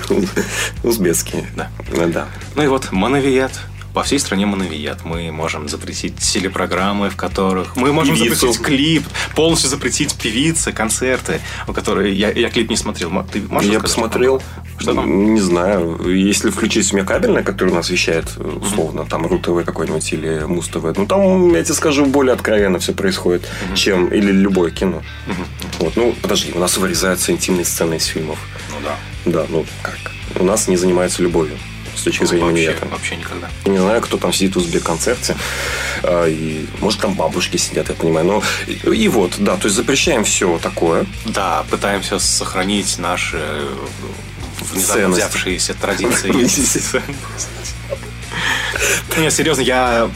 B: Узбекский.
C: Да. Да. Ну и вот, Мановият по всей стране моновият. Мы можем запретить телепрограммы, в которых... Мы можем Певицу. запретить клип, полностью запретить певицы, концерты, у которых... Я, я клип не смотрел. Ты
B: можешь Я посмотрел. Что там? Не знаю. Если включить у меня кабельное, которое у нас вещает, условно, mm-hmm. там РУ-ТВ какой-нибудь или Муз-ТВ, ну, там, я тебе скажу, более откровенно все происходит, mm-hmm. чем... Или любое кино. Mm-hmm. Вот. Ну, подожди, у нас вырезаются интимные сцены из фильмов.
C: Ну, да.
B: Да, ну, как? У нас не занимаются любовью с точки ну, зрения
C: вообще,
B: меня. Там.
C: Вообще никогда.
B: Я не знаю, кто там сидит в узбек-концерте. А, и, может, там бабушки сидят, я понимаю. Но и, и вот, да, то есть запрещаем все такое.
C: Да, пытаемся сохранить наши э, внезапно взявшиеся традиции. Нет, серьезно, я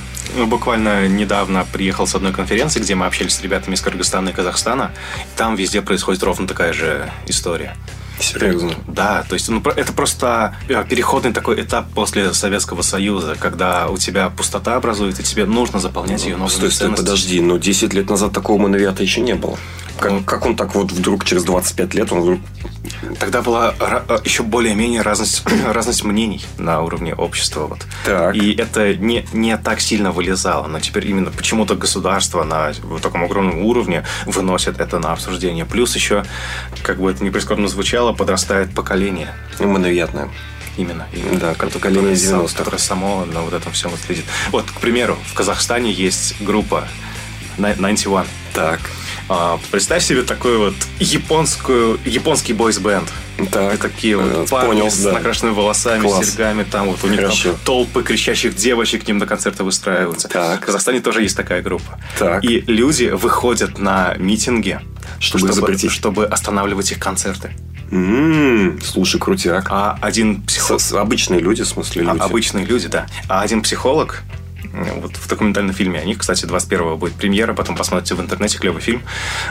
C: буквально недавно приехал с одной конференции, где мы общались с ребятами из Кыргызстана и Казахстана. Там везде происходит ровно такая же история.
B: Серьезно?
C: Да, то есть ну, это просто э, переходный такой этап после Советского Союза, когда у тебя пустота образуется, и тебе нужно заполнять ее новыми
B: Стой, стой, подожди, но 10 лет назад такого мановиата еще не было. Как, как он так вот вдруг через 25 лет он вдруг...
C: Тогда была э, еще более-менее разность, разность мнений на уровне общества. Вот.
B: Так.
C: И это не, не так сильно вылезало. Но теперь именно почему-то государство на вот таком огромном уровне выносит это на обсуждение. Плюс еще, как бы это ни прискорбно звучало, подрастает поколение.
B: Мановиятное.
C: Именно. именно.
B: Да, как поколение 90-х.
C: Которое само на вот этом всем вот следит. Вот, к примеру, в Казахстане есть группа 91.
B: Так.
C: А, представь себе такой вот японскую, японский бойс-бенд.
B: Так,
C: такие вот э, парни понял, с да. накрашенными волосами, Класс. серьгами, там вот у них там толпы кричащих девочек к ним на концерты выстраиваются.
B: Так.
C: В Казахстане тоже есть такая группа.
B: Так.
C: И люди выходят на митинги,
B: чтобы, чтобы, запретить.
C: чтобы останавливать их концерты.
B: м слушай, крутяк.
C: А один психолог...
B: Обычные люди, в смысле, люди.
C: А, обычные люди, да. А один психолог вот в документальном фильме о них, кстати, 21-го будет премьера, потом посмотрите в интернете клевый фильм.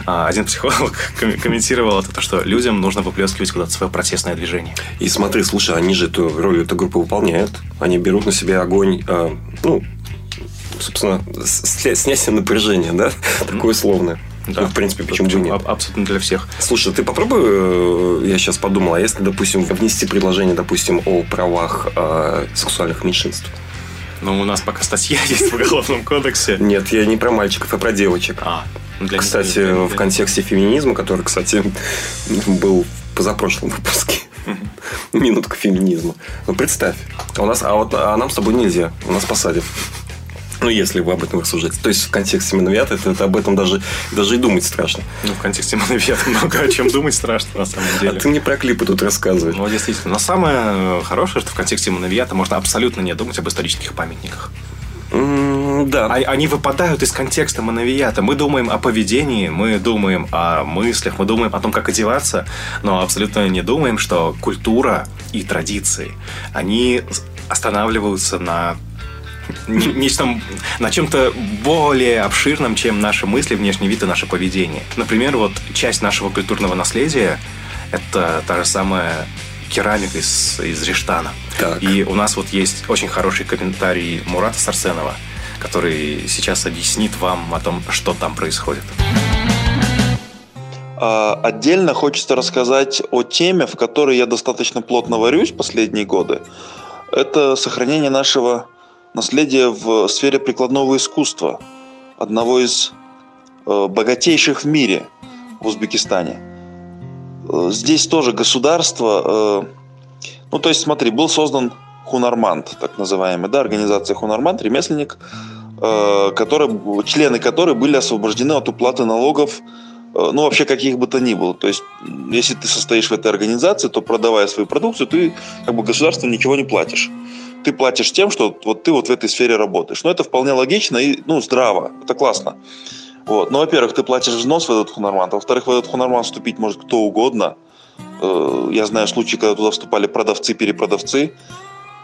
C: А, один психолог комментировал это, то, что людям нужно выплескивать куда-то свое протестное движение.
B: И смотри, слушай, они же эту роль эта группа выполняют. Они берут на себя огонь, э, ну, собственно, снятие напряжения, да, такое условное. Да. Ну, в принципе, почему бы нет?
C: Абсолютно для всех.
B: Слушай, ты попробуй, э, я сейчас подумал, а если, допустим, внести предложение, допустим, о правах э, сексуальных меньшинств?
C: Ну, у нас пока статья есть в Уголовном кодексе.
B: Нет, я не про мальчиков, а про девочек.
C: А,
B: для Кстати, для... в контексте феминизма, который, кстати, был в позапрошлом выпуске. Минутка феминизма. Ну, представь. А, у нас, а, вот, а нам с тобой нельзя. У нас посадят. Ну, если вы об этом рассуждаете. То есть, в контексте моновиата это, это об этом даже, даже и думать страшно.
C: Ну, в контексте моновиата много о чем думать страшно, на самом деле.
B: А ты мне про клипы тут рассказываешь.
C: Ну, действительно. Но самое хорошее, что в контексте моновиата можно абсолютно не думать об исторических памятниках.
B: Да. А,
C: они выпадают из контекста моновиата. Мы думаем о поведении, мы думаем о мыслях, мы думаем о том, как одеваться, но абсолютно не думаем, что культура и традиции, они останавливаются на нечто на чем-то более обширном, чем наши мысли, внешний вид и наше поведение. Например, вот часть нашего культурного наследия – это та же самая керамика из, из Рештана.
B: Так.
C: И у нас вот есть очень хороший комментарий Мурата Сарсенова, который сейчас объяснит вам о том, что там происходит.
D: А, отдельно хочется рассказать о теме, в которой я достаточно плотно варюсь последние годы. Это сохранение нашего наследие в сфере прикладного искусства, одного из э, богатейших в мире в Узбекистане. Э, здесь тоже государство... Ну, то есть, смотри, был создан Хунармант, так называемый, да, организация Хунармант, ремесленник, который, члены которой были освобождены от уплаты налогов ну, вообще каких бы то ни было. То есть, если ты состоишь в этой организации, то продавая свою продукцию, ты как бы государству ничего не платишь ты платишь тем, что вот ты вот в этой сфере работаешь. Но это вполне логично и, ну, здраво. Это классно. Вот. Ну, во-первых, ты платишь взнос в этот хунарман. Во-вторых, в этот хунарман вступить может кто угодно. Э, я знаю случаи, когда туда вступали продавцы, перепродавцы,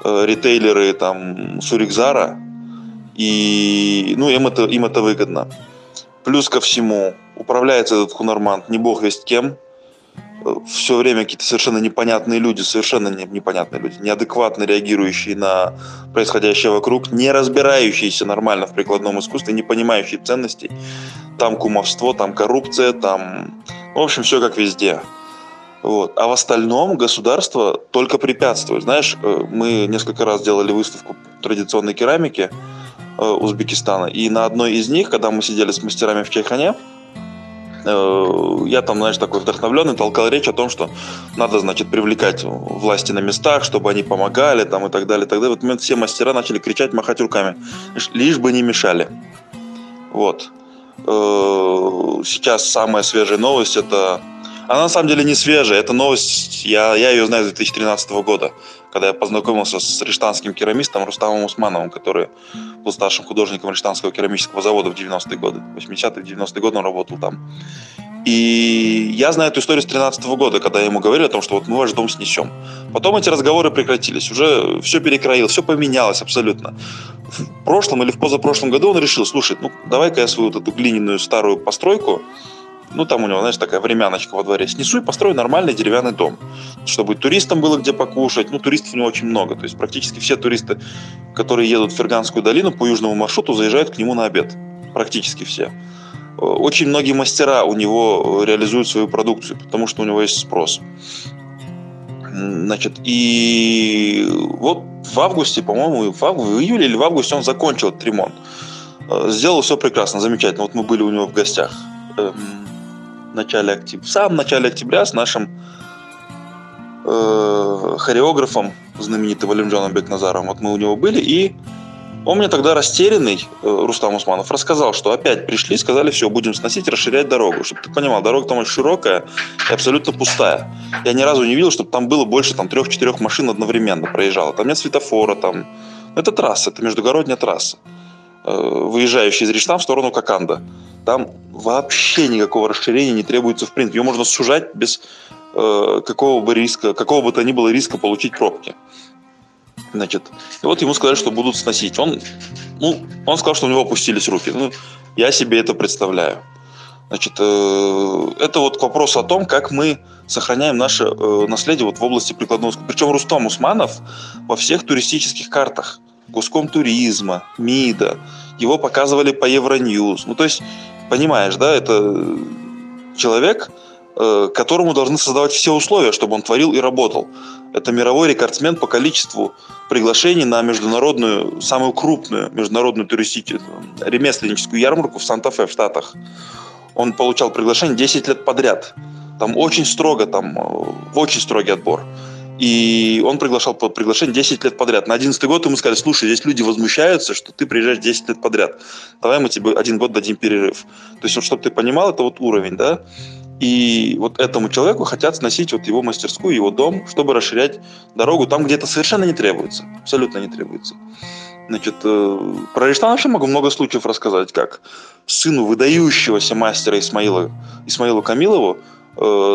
D: э, ритейлеры, там, Сурикзара. И, ну, им это, им это выгодно. Плюс ко всему, управляется этот хунармант не бог весть кем – все время какие-то совершенно непонятные люди, совершенно непонятные люди, неадекватно реагирующие на происходящее вокруг, не разбирающиеся нормально в прикладном искусстве, не понимающие ценностей. Там кумовство, там коррупция, там... В общем, все как везде. Вот. А в остальном государство только препятствует. Знаешь, э, мы несколько раз делали выставку традиционной керамики э, Узбекистана, и на одной из них, когда мы сидели с мастерами в Чайхане, Э, я там, знаешь, такой вдохновленный, толкал речь о том, что надо, значит, привлекать власти на местах, чтобы они помогали там и так далее, и так. В этот момент все мастера начали кричать, махать руками, лишь бы не мешали. Вот. Э, сейчас самая свежая новость это... Она на самом деле не свежая, это новость, я, я ее знаю с 2013 года, когда я познакомился с рештанским керамистом Рустамом Усмановым, который был старшим художником Рештанского керамического завода в 90-е годы. 80-е, 90-е годы он работал там. И я знаю эту историю с 13 -го года, когда ему говорили о том, что вот мы ваш дом снесем. Потом эти разговоры прекратились, уже все перекроилось, все поменялось абсолютно. В прошлом или в позапрошлом году он решил, слушай, ну давай-ка я свою вот эту глиняную старую постройку ну, там у него, знаешь, такая времяночка во дворе. Снесу и построю нормальный деревянный дом. Чтобы туристам было где покушать. Ну, туристов у него очень много. То есть практически все туристы, которые едут в Ферганскую долину по южному маршруту, заезжают к нему на обед. Практически все. Очень многие мастера у него реализуют свою продукцию, потому что у него есть спрос. Значит, и вот в августе, по-моему, в, в июле или в августе он закончил этот ремонт. Э, сделал все прекрасно, замечательно. Вот мы были у него в гостях эм, начале октября, в самом начале октября с нашим э, хореографом знаменитым Валимджоном Бекназаром. Вот мы у него были, и он мне тогда растерянный, э, Рустам Усманов, рассказал, что опять пришли, сказали, все, будем сносить, расширять дорогу. Чтобы ты понимал, дорога там очень широкая и абсолютно пустая. Я ни разу не видел, чтобы там было больше там трех-четырех машин одновременно проезжало. Там нет светофора, там... Это трасса, это междугородняя трасса, э, выезжающая из Риштам в сторону Коканда. Там вообще никакого расширения не требуется в принципе. Ее можно сужать без э, какого бы риска, какого бы то ни было риска получить пробки. Значит, и вот ему сказали, что будут сносить. Он, ну, он сказал, что у него опустились руки. Ну, я себе это представляю. Значит, э, это вот вопрос о том, как мы сохраняем наше э, наследие вот в области прикладного искусства. Причем Рустам Усманов во всех туристических картах, Гуском туризма, МИДа, его показывали по Евроньюз. Ну, то есть понимаешь, да, это человек, э, которому должны создавать все условия, чтобы он творил и работал. Это мировой рекордсмен по количеству приглашений на международную, самую крупную международную туристическую ремесленническую ярмарку в Санта-Фе в Штатах. Он получал приглашение 10 лет подряд. Там очень строго, там э, очень строгий отбор. И он приглашал под приглашение 10 лет подряд. На 11 год ему сказали, слушай, здесь люди возмущаются, что ты приезжаешь 10 лет подряд. Давай мы тебе один год дадим перерыв. То есть, вот, чтобы ты понимал, это вот уровень, да? И вот этому человеку хотят сносить вот его мастерскую, его дом, чтобы расширять дорогу там, где это совершенно не требуется. Абсолютно не требуется. Значит, э, про Рештан вообще могу много случаев рассказать, как сыну выдающегося мастера Исмаила, Исмаилу Камилову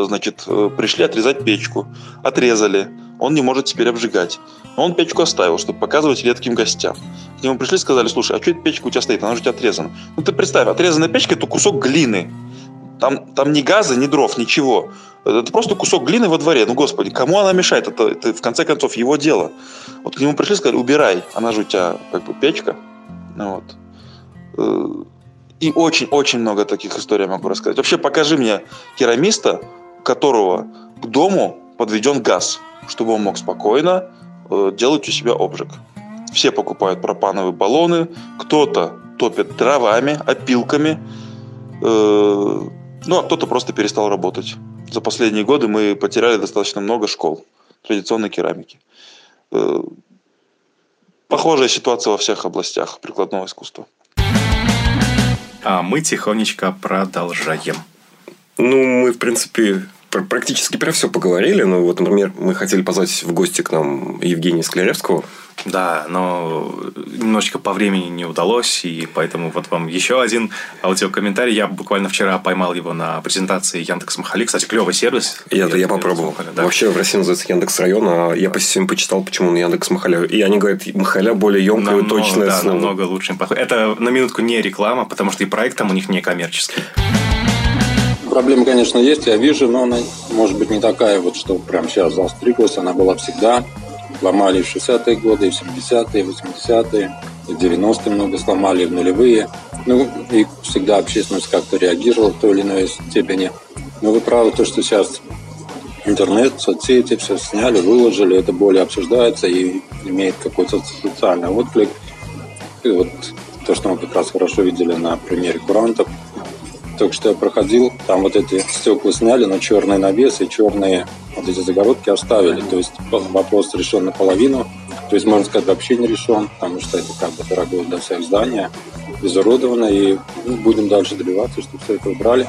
D: значит, э, пришли отрезать печку. Отрезали. Он не может теперь обжигать. Он печку оставил, чтобы показывать редким гостям. К нему пришли сказали, слушай, а что эта печка у тебя стоит? Она же у тебя отрезана. Ну ты представь, отрезанная печка – это кусок глины. Там, там ни газа, ни дров, ничего. Это просто кусок глины во дворе. Ну, господи, кому она мешает? Это, это в конце концов его дело. Вот к нему пришли сказали, убирай, она же у тебя как бы печка. Ну, вот. И очень-очень много таких историй могу рассказать. Вообще покажи мне керамиста, которого к дому подведен газ, чтобы он мог спокойно э, делать у себя обжиг. Все покупают пропановые баллоны, кто-то топит дровами, опилками, э, ну а кто-то просто перестал работать. за последние годы мы потеряли достаточно много школ традиционной керамики. Э, похожая ситуация во всех областях прикладного искусства.
C: А мы тихонечко продолжаем.
B: Ну, мы, в принципе, практически про все поговорили. Ну, вот, например, мы хотели позвать в гости к нам Евгения Скляревского.
C: Да, но немножечко по времени не удалось, и поэтому вот вам еще один аудиокомментарий. Я буквально вчера поймал его на презентации Яндекс Махали. Кстати, клевый сервис.
B: Я, я, я попробовал. Махаля, да. Вообще в России называется Яндекс Район, а я по системе почитал, почему он Яндекс Махаля. И они говорят, Махаля более емкое и точное
C: да,
B: слово.
C: намного лучше. Это на минутку не реклама, потому что и проект там у них не коммерческий.
E: Проблема, конечно, есть, я вижу, но она может быть не такая вот, что прям сейчас заостриглась, она была всегда. Ломали в 60-е годы, в 70-е, и 80-е, и в 90-е много сломали, в нулевые. Ну, и всегда общественность как-то реагировала в той или иной степени. Но вы правы, то, что сейчас интернет, соцсети, все сняли, выложили, это более обсуждается и имеет какой-то социальный отклик. И вот то, что мы как раз хорошо видели на примере курантов – только что я проходил, там вот эти стекла сняли, но черный навес и черные вот эти загородки оставили. То есть вопрос решен наполовину. То есть, можно сказать, вообще не решен, потому что это как бы дорогое для всех здание, изуродовано, и ну, будем дальше добиваться, чтобы все это убрали.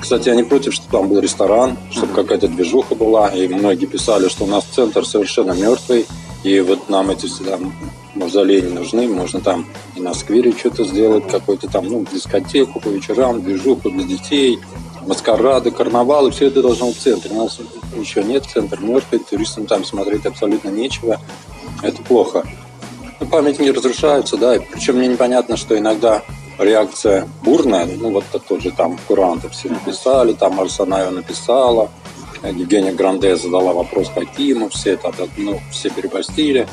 E: Кстати, я не против, чтобы там был ресторан, чтобы какая-то движуха была, и многие писали, что у нас центр совершенно мертвый, и вот нам эти всегда мавзолеи не нужны, можно там и на сквере что-то сделать, какой-то там, ну, дискотеку по вечерам, движуху для детей, маскарады, карнавалы, все это должно быть в центре. У нас еще нет, центр мертвый, туристам там смотреть абсолютно нечего. Это плохо. Ну, памятники разрушаются, да, и причем мне непонятно, что иногда реакция бурная, ну, вот тот же там Курантов все написали, там Арсенаева написала, Евгения Гранде задала вопрос Какиму, все это, ну, все перепостили.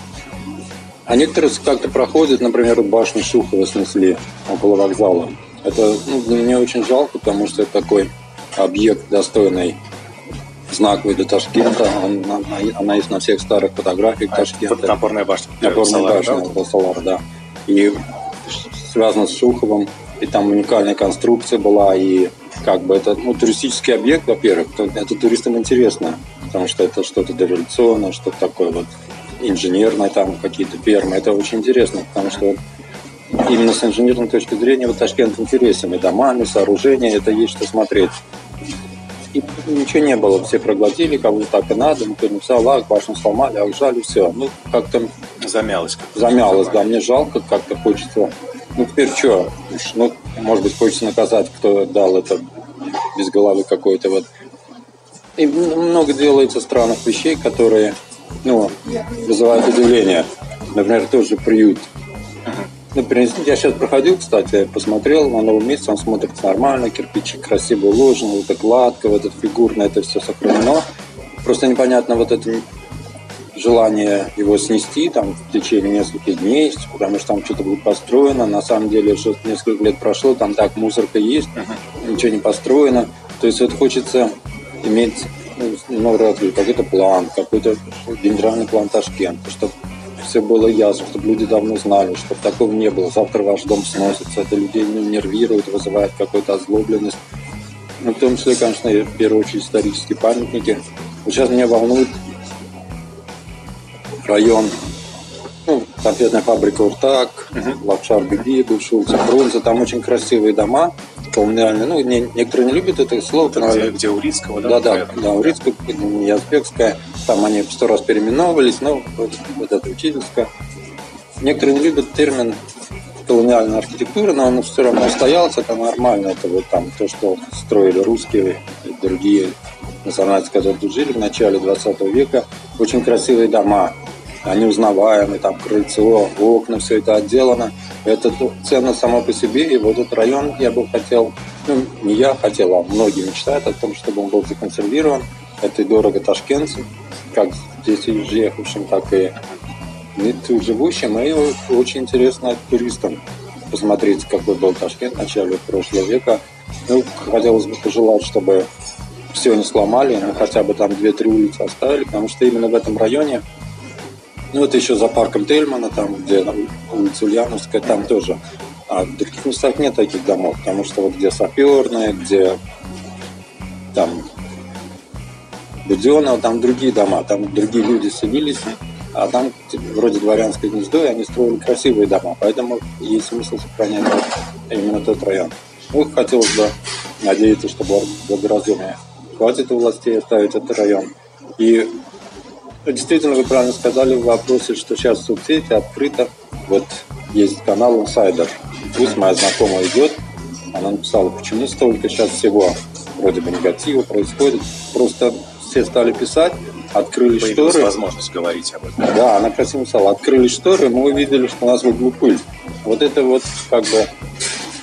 E: А некоторые как-то проходят, например, башню Шухова снесли около вокзала. Это ну, для меня очень жалко, потому что это такой объект достойный знаковый для Ташкента. Он, она, она есть на всех старых фотографиях а Ташкента.
C: Опорная башня.
E: Опорная башня, да? Салар, да. И связано с Шуховым. И там уникальная конструкция была, и как бы это ну, туристический объект, во-первых, это туристам интересно, потому что это что-то дореволюционное, что-то такое вот инженерной там какие-то фермы. Это очень интересно, потому что именно с инженерной точки зрения вот Ташкент интересен. И домами, сооружения, это есть что смотреть. И ничего не было, все проглотили, как будто так и надо, никто не написал, ах, башню сломали, ах, жали, все. Ну, как-то...
C: Замялось.
E: Замялось, да, мне жалко, как-то хочется... Ну, теперь что? Ну, может быть, хочется наказать, кто дал это без головы какой-то вот. И много делается странных вещей, которые ну, вызывает удивление. Например, тот же приют. Например, я сейчас проходил, кстати, посмотрел на новом месте, он смотрится нормально, кирпичи красиво уложены, вот это гладко, вот это фигурно, это все сохранено. Просто непонятно вот это желание его снести там в течение нескольких дней, потому что там что-то будет построено. На самом деле, что несколько лет прошло, там так мусорка есть, ничего не построено. То есть вот хочется иметь ну, разве какой-то план, какой-то генеральный план Ташкента, чтобы все было ясно, чтобы люди давно знали, чтобы такого не было. Завтра ваш дом сносится, это людей ну, нервирует, вызывает какую-то озлобленность. Ну, в том числе, конечно, в первую очередь исторические памятники. Вот сейчас меня волнует район, ну, конфетная фабрика «Уртак», uh-huh. Лапшар Беги, бывший улица Бронза. Там очень красивые дома колониальные. Ну, не, некоторые не любят это слово.
C: Это где, где Урицкого, да?
E: Да, да, да, Урицкая, Язбекская. Там они сто раз переименовывались, но вот, вот это учительская. Некоторые не любят термин колониальная архитектура, но он все равно устоялся, это нормально. Это вот там то, что строили русские и другие национальности, которые тут жили в начале 20 века. Очень красивые дома, они узнаваемые, там крыльцо, окна, все это отделано. Это ценно само по себе, и вот этот район я бы хотел, ну, не я хотел, а многие мечтают о том, чтобы он был законсервирован. Это и дорого ташкентцам, как здесь приехавшим, так и тут живущим, и очень интересно туристам посмотреть, какой был Ташкент в начале прошлого века. Ну, хотелось бы пожелать, чтобы все не сломали, но хотя бы там 2-3 улицы оставили, потому что именно в этом районе ну, это еще за парком Тельмана, там, где улица Ульяновская, там тоже. А в других местах нет таких домов, потому что вот где саперные, где там Буденного, там другие дома, там другие люди селились, а там типа, вроде дворянское гнездо, и они строили красивые дома, поэтому есть смысл сохранять именно тот район. Ну, хотелось бы надеяться, что благоразумие хватит у властей оставить этот район. И действительно, вы правильно сказали в вопросе, что сейчас соцсети открыто. Вот есть канал Insider. Пусть моя знакомая идет, она написала, почему столько сейчас всего вроде бы негатива происходит. Просто все стали писать, открыли Появилась шторы.
C: возможность говорить об этом.
E: Да, она красиво написала, открыли шторы, мы увидели, что у нас в углу пыль. Вот это вот как бы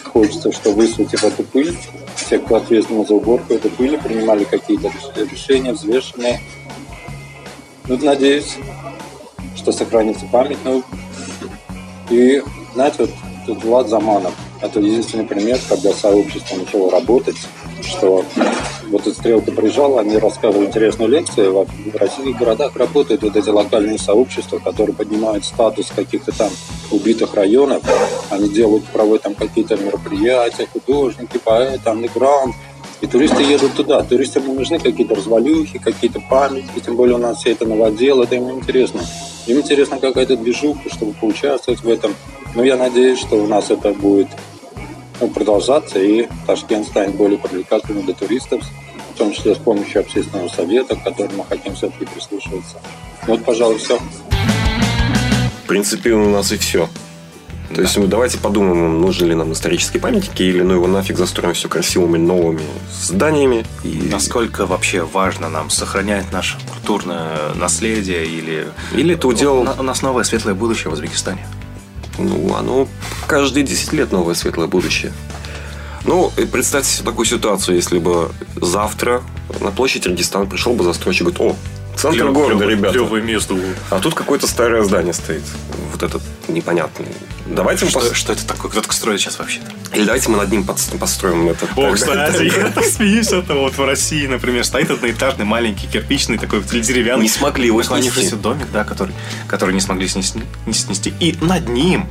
E: хочется, что высветив эту пыль, все, кто ответственны за уборку этой пыли, принимали какие-то решения взвешенные. Ну, надеюсь, что сохранится память. Ну, и, знаете, вот тут Влад Заманов, это единственный пример, когда сообщество начало работать, что вот из Стрелка приезжала, они рассказывали интересную лекцию. В российских городах работают вот эти локальные сообщества, которые поднимают статус каких-то там убитых районов. Они делают, проводят там какие-то мероприятия, художники, поэты, андеграунд. И туристы едут туда. Туристам нужны какие-то развалюхи, какие-то памятники. Тем более у нас все это новодел, это им интересно. Им интересна какая-то движуха, чтобы поучаствовать в этом. Но я надеюсь, что у нас это будет ну, продолжаться, и Ташкент станет более привлекательным для туристов, в том числе с помощью общественного совета, к которому мы хотим все-таки прислушиваться. Вот, пожалуй, все.
B: В принципе, у нас и все. То да. есть мы давайте подумаем, нужны ли нам исторические памятники, или ну его нафиг застроим все красивыми новыми зданиями.
C: И... Насколько вообще важно нам сохранять наше культурное наследие, или...
B: Или это удел...
C: У нас новое светлое будущее в Узбекистане.
B: Ну, оно каждые 10 лет новое светлое будущее. Ну, представьте себе такую ситуацию, если бы завтра на площадь Регистан пришел бы застройщик и говорит, о, Центр Клев, города, клев, ребята.
C: Клевое место.
B: А тут какое-то старое здание стоит. Вот этот непонятный. Давайте
C: что, мы пос... что это такое? Кто так строит сейчас вообще?
B: Или давайте мы над ним построим этот...
C: О, кстати, я так смеюсь этого. Вот в России, например, стоит одноэтажный маленький кирпичный такой деревянный.
B: Не смогли его снести.
C: домик, да, который, который не смогли снести, не снести. И над ним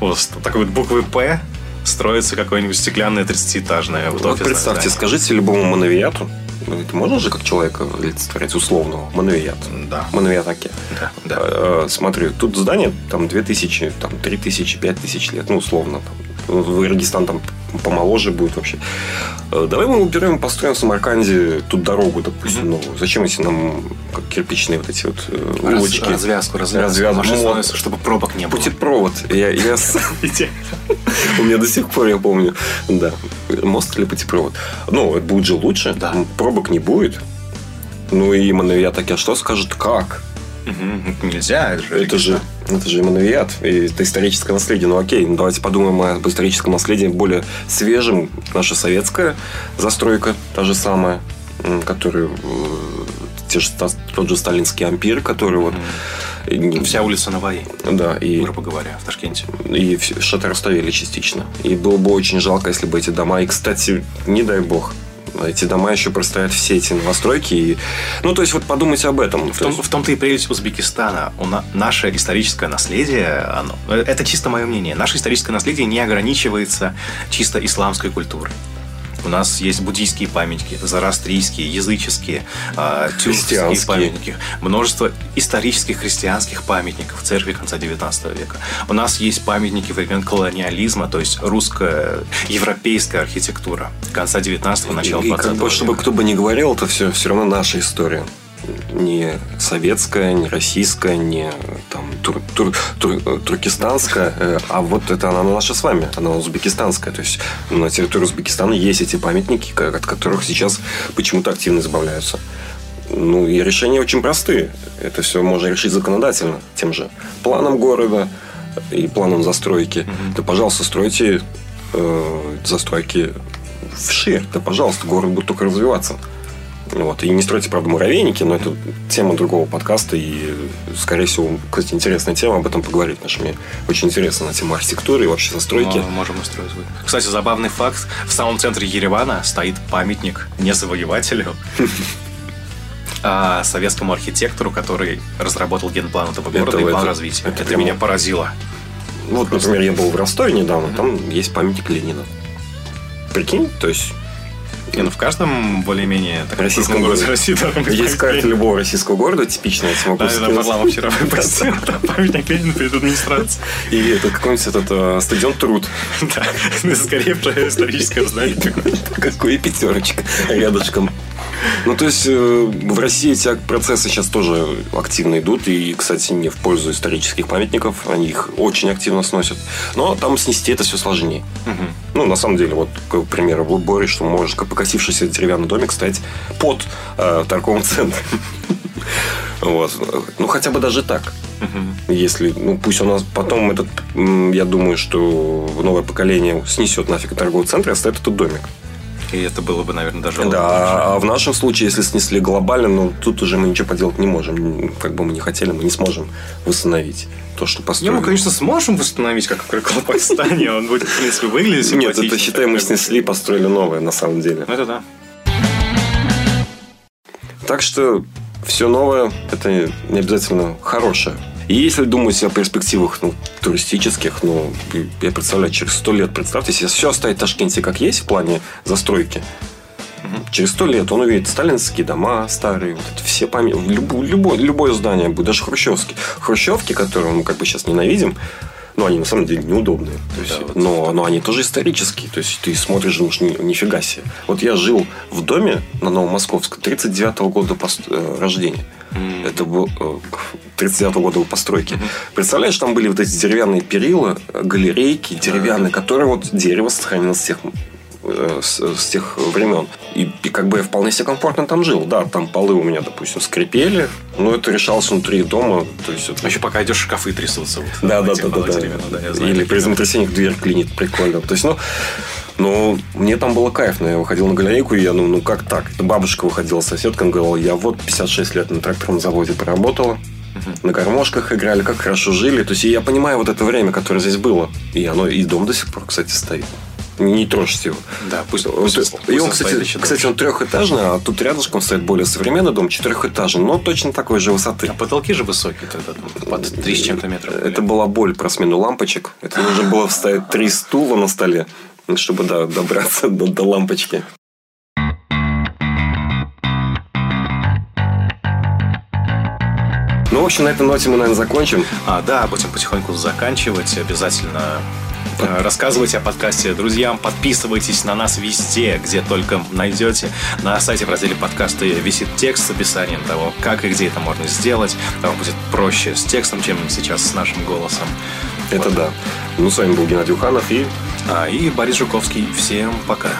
C: вот такой вот буквы «П» строится какое-нибудь стеклянное 30-этажное
B: вот представьте, здание. скажите любому мановияту, ну, это можно же как человека олицетворять условного? Мановият.
C: Да.
B: Мановиятаке.
C: Да, да.
B: Э, смотри, тут здание там 2000, там 3000, 5000 лет, ну, условно. Там, в Иргистан там помоложе будет вообще. Э, давай мы уберем, построим в Самарканде тут дорогу, допустим, mm-hmm. ну, зачем эти нам как кирпичные вот эти вот
C: э, улочки? развязку, развязку. развязку. чтобы пробок не было.
B: Путепровод. Я, я... У меня до сих пор, я помню. Да. Мост или путепровод. Ну, это будет же лучше.
C: Да.
B: Пробок не будет. Ну и Мановия так а что скажет? Как?
C: Угу. Нельзя.
B: Это же, это же, это же и это историческое наследие. Ну окей, ну, давайте подумаем об историческом наследии более свежем. Наша советская застройка, та же самая, которая те же, тот же сталинский ампир, который вот
C: Вся улица Наваи.
B: Да, и...
C: Грубо говоря, в Ташкенте.
B: И что-то расставили частично. И было бы очень жалко, если бы эти дома... И, кстати, не дай бог, эти дома еще простоят все эти новостройки. И... Ну, то есть, вот подумайте об этом.
C: В, том,
B: есть...
C: в том-то и прелесть Узбекистана. У на... Наше историческое наследие, оно... это чисто мое мнение, наше историческое наследие не ограничивается чисто исламской культурой. У нас есть буддийские памятники, зарастрийские, языческие, э, тюркские памятники, множество исторических христианских памятников в церкви конца 19 века. У нас есть памятники времен колониализма, то есть русская, европейская архитектура конца 19-го, начала 20
B: века. Как бы, чтобы кто бы ни говорил, это все, все равно наша история не советская, не российская, не там, тур, тур, тур, туркестанская, э, а вот это она наша с вами, она узбекистанская. То есть на территории Узбекистана есть эти памятники, от которых сейчас почему-то активно избавляются. Ну, и решения очень простые. Это все можно решить законодательно, тем же планом города и планом застройки. Mm-hmm. Да, пожалуйста, стройте э, застройки вширь. Да, пожалуйста, город будет только развиваться. Вот. И не стройте, правда, муравейники, но это тема другого подкаста. И, скорее всего, кстати, интересная тема об этом поговорить. Мне очень интересно на тему архитектуры и вообще застройки.
C: Мы можем устроить. Кстати, забавный факт. В самом центре Еревана стоит памятник не завоевателю, а советскому архитектору, который разработал генплан этого города это, и план это, развития. Это, это прямо... меня поразило.
B: Вот, например, я был в Ростове недавно, там есть памятник Ленина. Прикинь, то есть
C: Не, ну в каждом более-менее
B: российском городе России Есть карта любого российского города, типичная, я
C: Да, да, Варламов вчера выпустил, памятник Ленину перед администрацией.
B: И это какой-нибудь этот э, стадион Труд.
C: Да, скорее историческое здание.
B: Какой пятерочка рядышком. Ну, то есть, э, в России эти процессы сейчас тоже активно идут. И, кстати, не в пользу исторических памятников. Они их очень активно сносят. Но там снести это все сложнее. Угу. Ну, на самом деле, вот, к примеру, в Боре, что может покосившийся деревянный домик стоять под э, торговым центром. Вот. Ну, хотя бы даже так. Угу. Если, ну, пусть у нас потом этот, я думаю, что новое поколение снесет нафиг торговый центр и оставит этот домик.
C: И это было бы, наверное, даже
B: Да, а в нашем случае, если снесли глобально, ну, тут уже мы ничего поделать не можем. Как бы мы не хотели, мы не сможем восстановить то, что построили.
C: Не, мы, конечно, сможем восстановить, как в Колпакстане. Он будет, в принципе, выглядеть
B: Нет, это, считай, мы снесли, построили новое, на самом деле.
C: Это да.
B: Так что все новое, это не обязательно хорошее. И если думать о перспективах ну, туристических, ну, я представляю, через сто лет, представьте себе, все оставить в Ташкенте как есть в плане застройки, Через сто лет он увидит сталинские дома старые, вот это все память, любое, любое, любое здание будет, даже хрущевские. Хрущевки, которые мы как бы сейчас ненавидим, ну, они на самом деле неудобные. То есть, да, вот но, но они тоже исторические. То есть, ты смотришь, думаешь, ни, нифига себе. Вот я жил в доме на Новомосковском 39-го года пост... Э, рождения. Mm. Это был 39-го э, года постройки. Mm-hmm. Представляешь, там были вот эти деревянные перила, галерейки деревянные, которые вот дерево сохранилось с тех Э, с, с тех времен. И, и как бы я вполне себе комфортно там жил. Да, там полы у меня, допустим, скрипели, но это решалось внутри дома. То есть это...
C: Еще пока идешь, шкафы трясутся. Вот,
B: да, да, да, да, да. да Или при землетрясениях дверь клинит. Прикольно. То есть, ну, ну, мне там было кайфно. Я выходил на галерейку, и я, ну, ну как так? Бабушка выходила, соседка, говорила, я вот 56 лет на тракторном заводе поработала, на гармошках играли, как хорошо жили. То есть я понимаю вот это время, которое здесь было. И оно и дом до сих пор, кстати, стоит не трожьте его.
C: Да, пусть,
B: пусть, пусть, и он, кстати, еще кстати, он трехэтажный, а тут рядышком стоит более современный дом, четырехэтажный, но точно такой же высоты.
C: А потолки же высокие тогда, под 3 с чем-то метров.
B: Это была боль про смену лампочек. Это нужно было вставить три стула на столе, чтобы да, добраться до, до лампочки. Ну, в общем, на этой ноте мы, наверное, закончим.
C: А, да, будем потихоньку заканчивать. Обязательно Э, рассказывайте о подкасте друзьям, подписывайтесь на нас везде, где только найдете. На сайте в разделе подкасты висит текст с описанием того, как и где это можно сделать. Там будет проще с текстом, чем сейчас с нашим голосом.
B: Это да. Ну, с вами был Геннадий Уханов и...
C: А, и Борис Жуковский. Всем пока.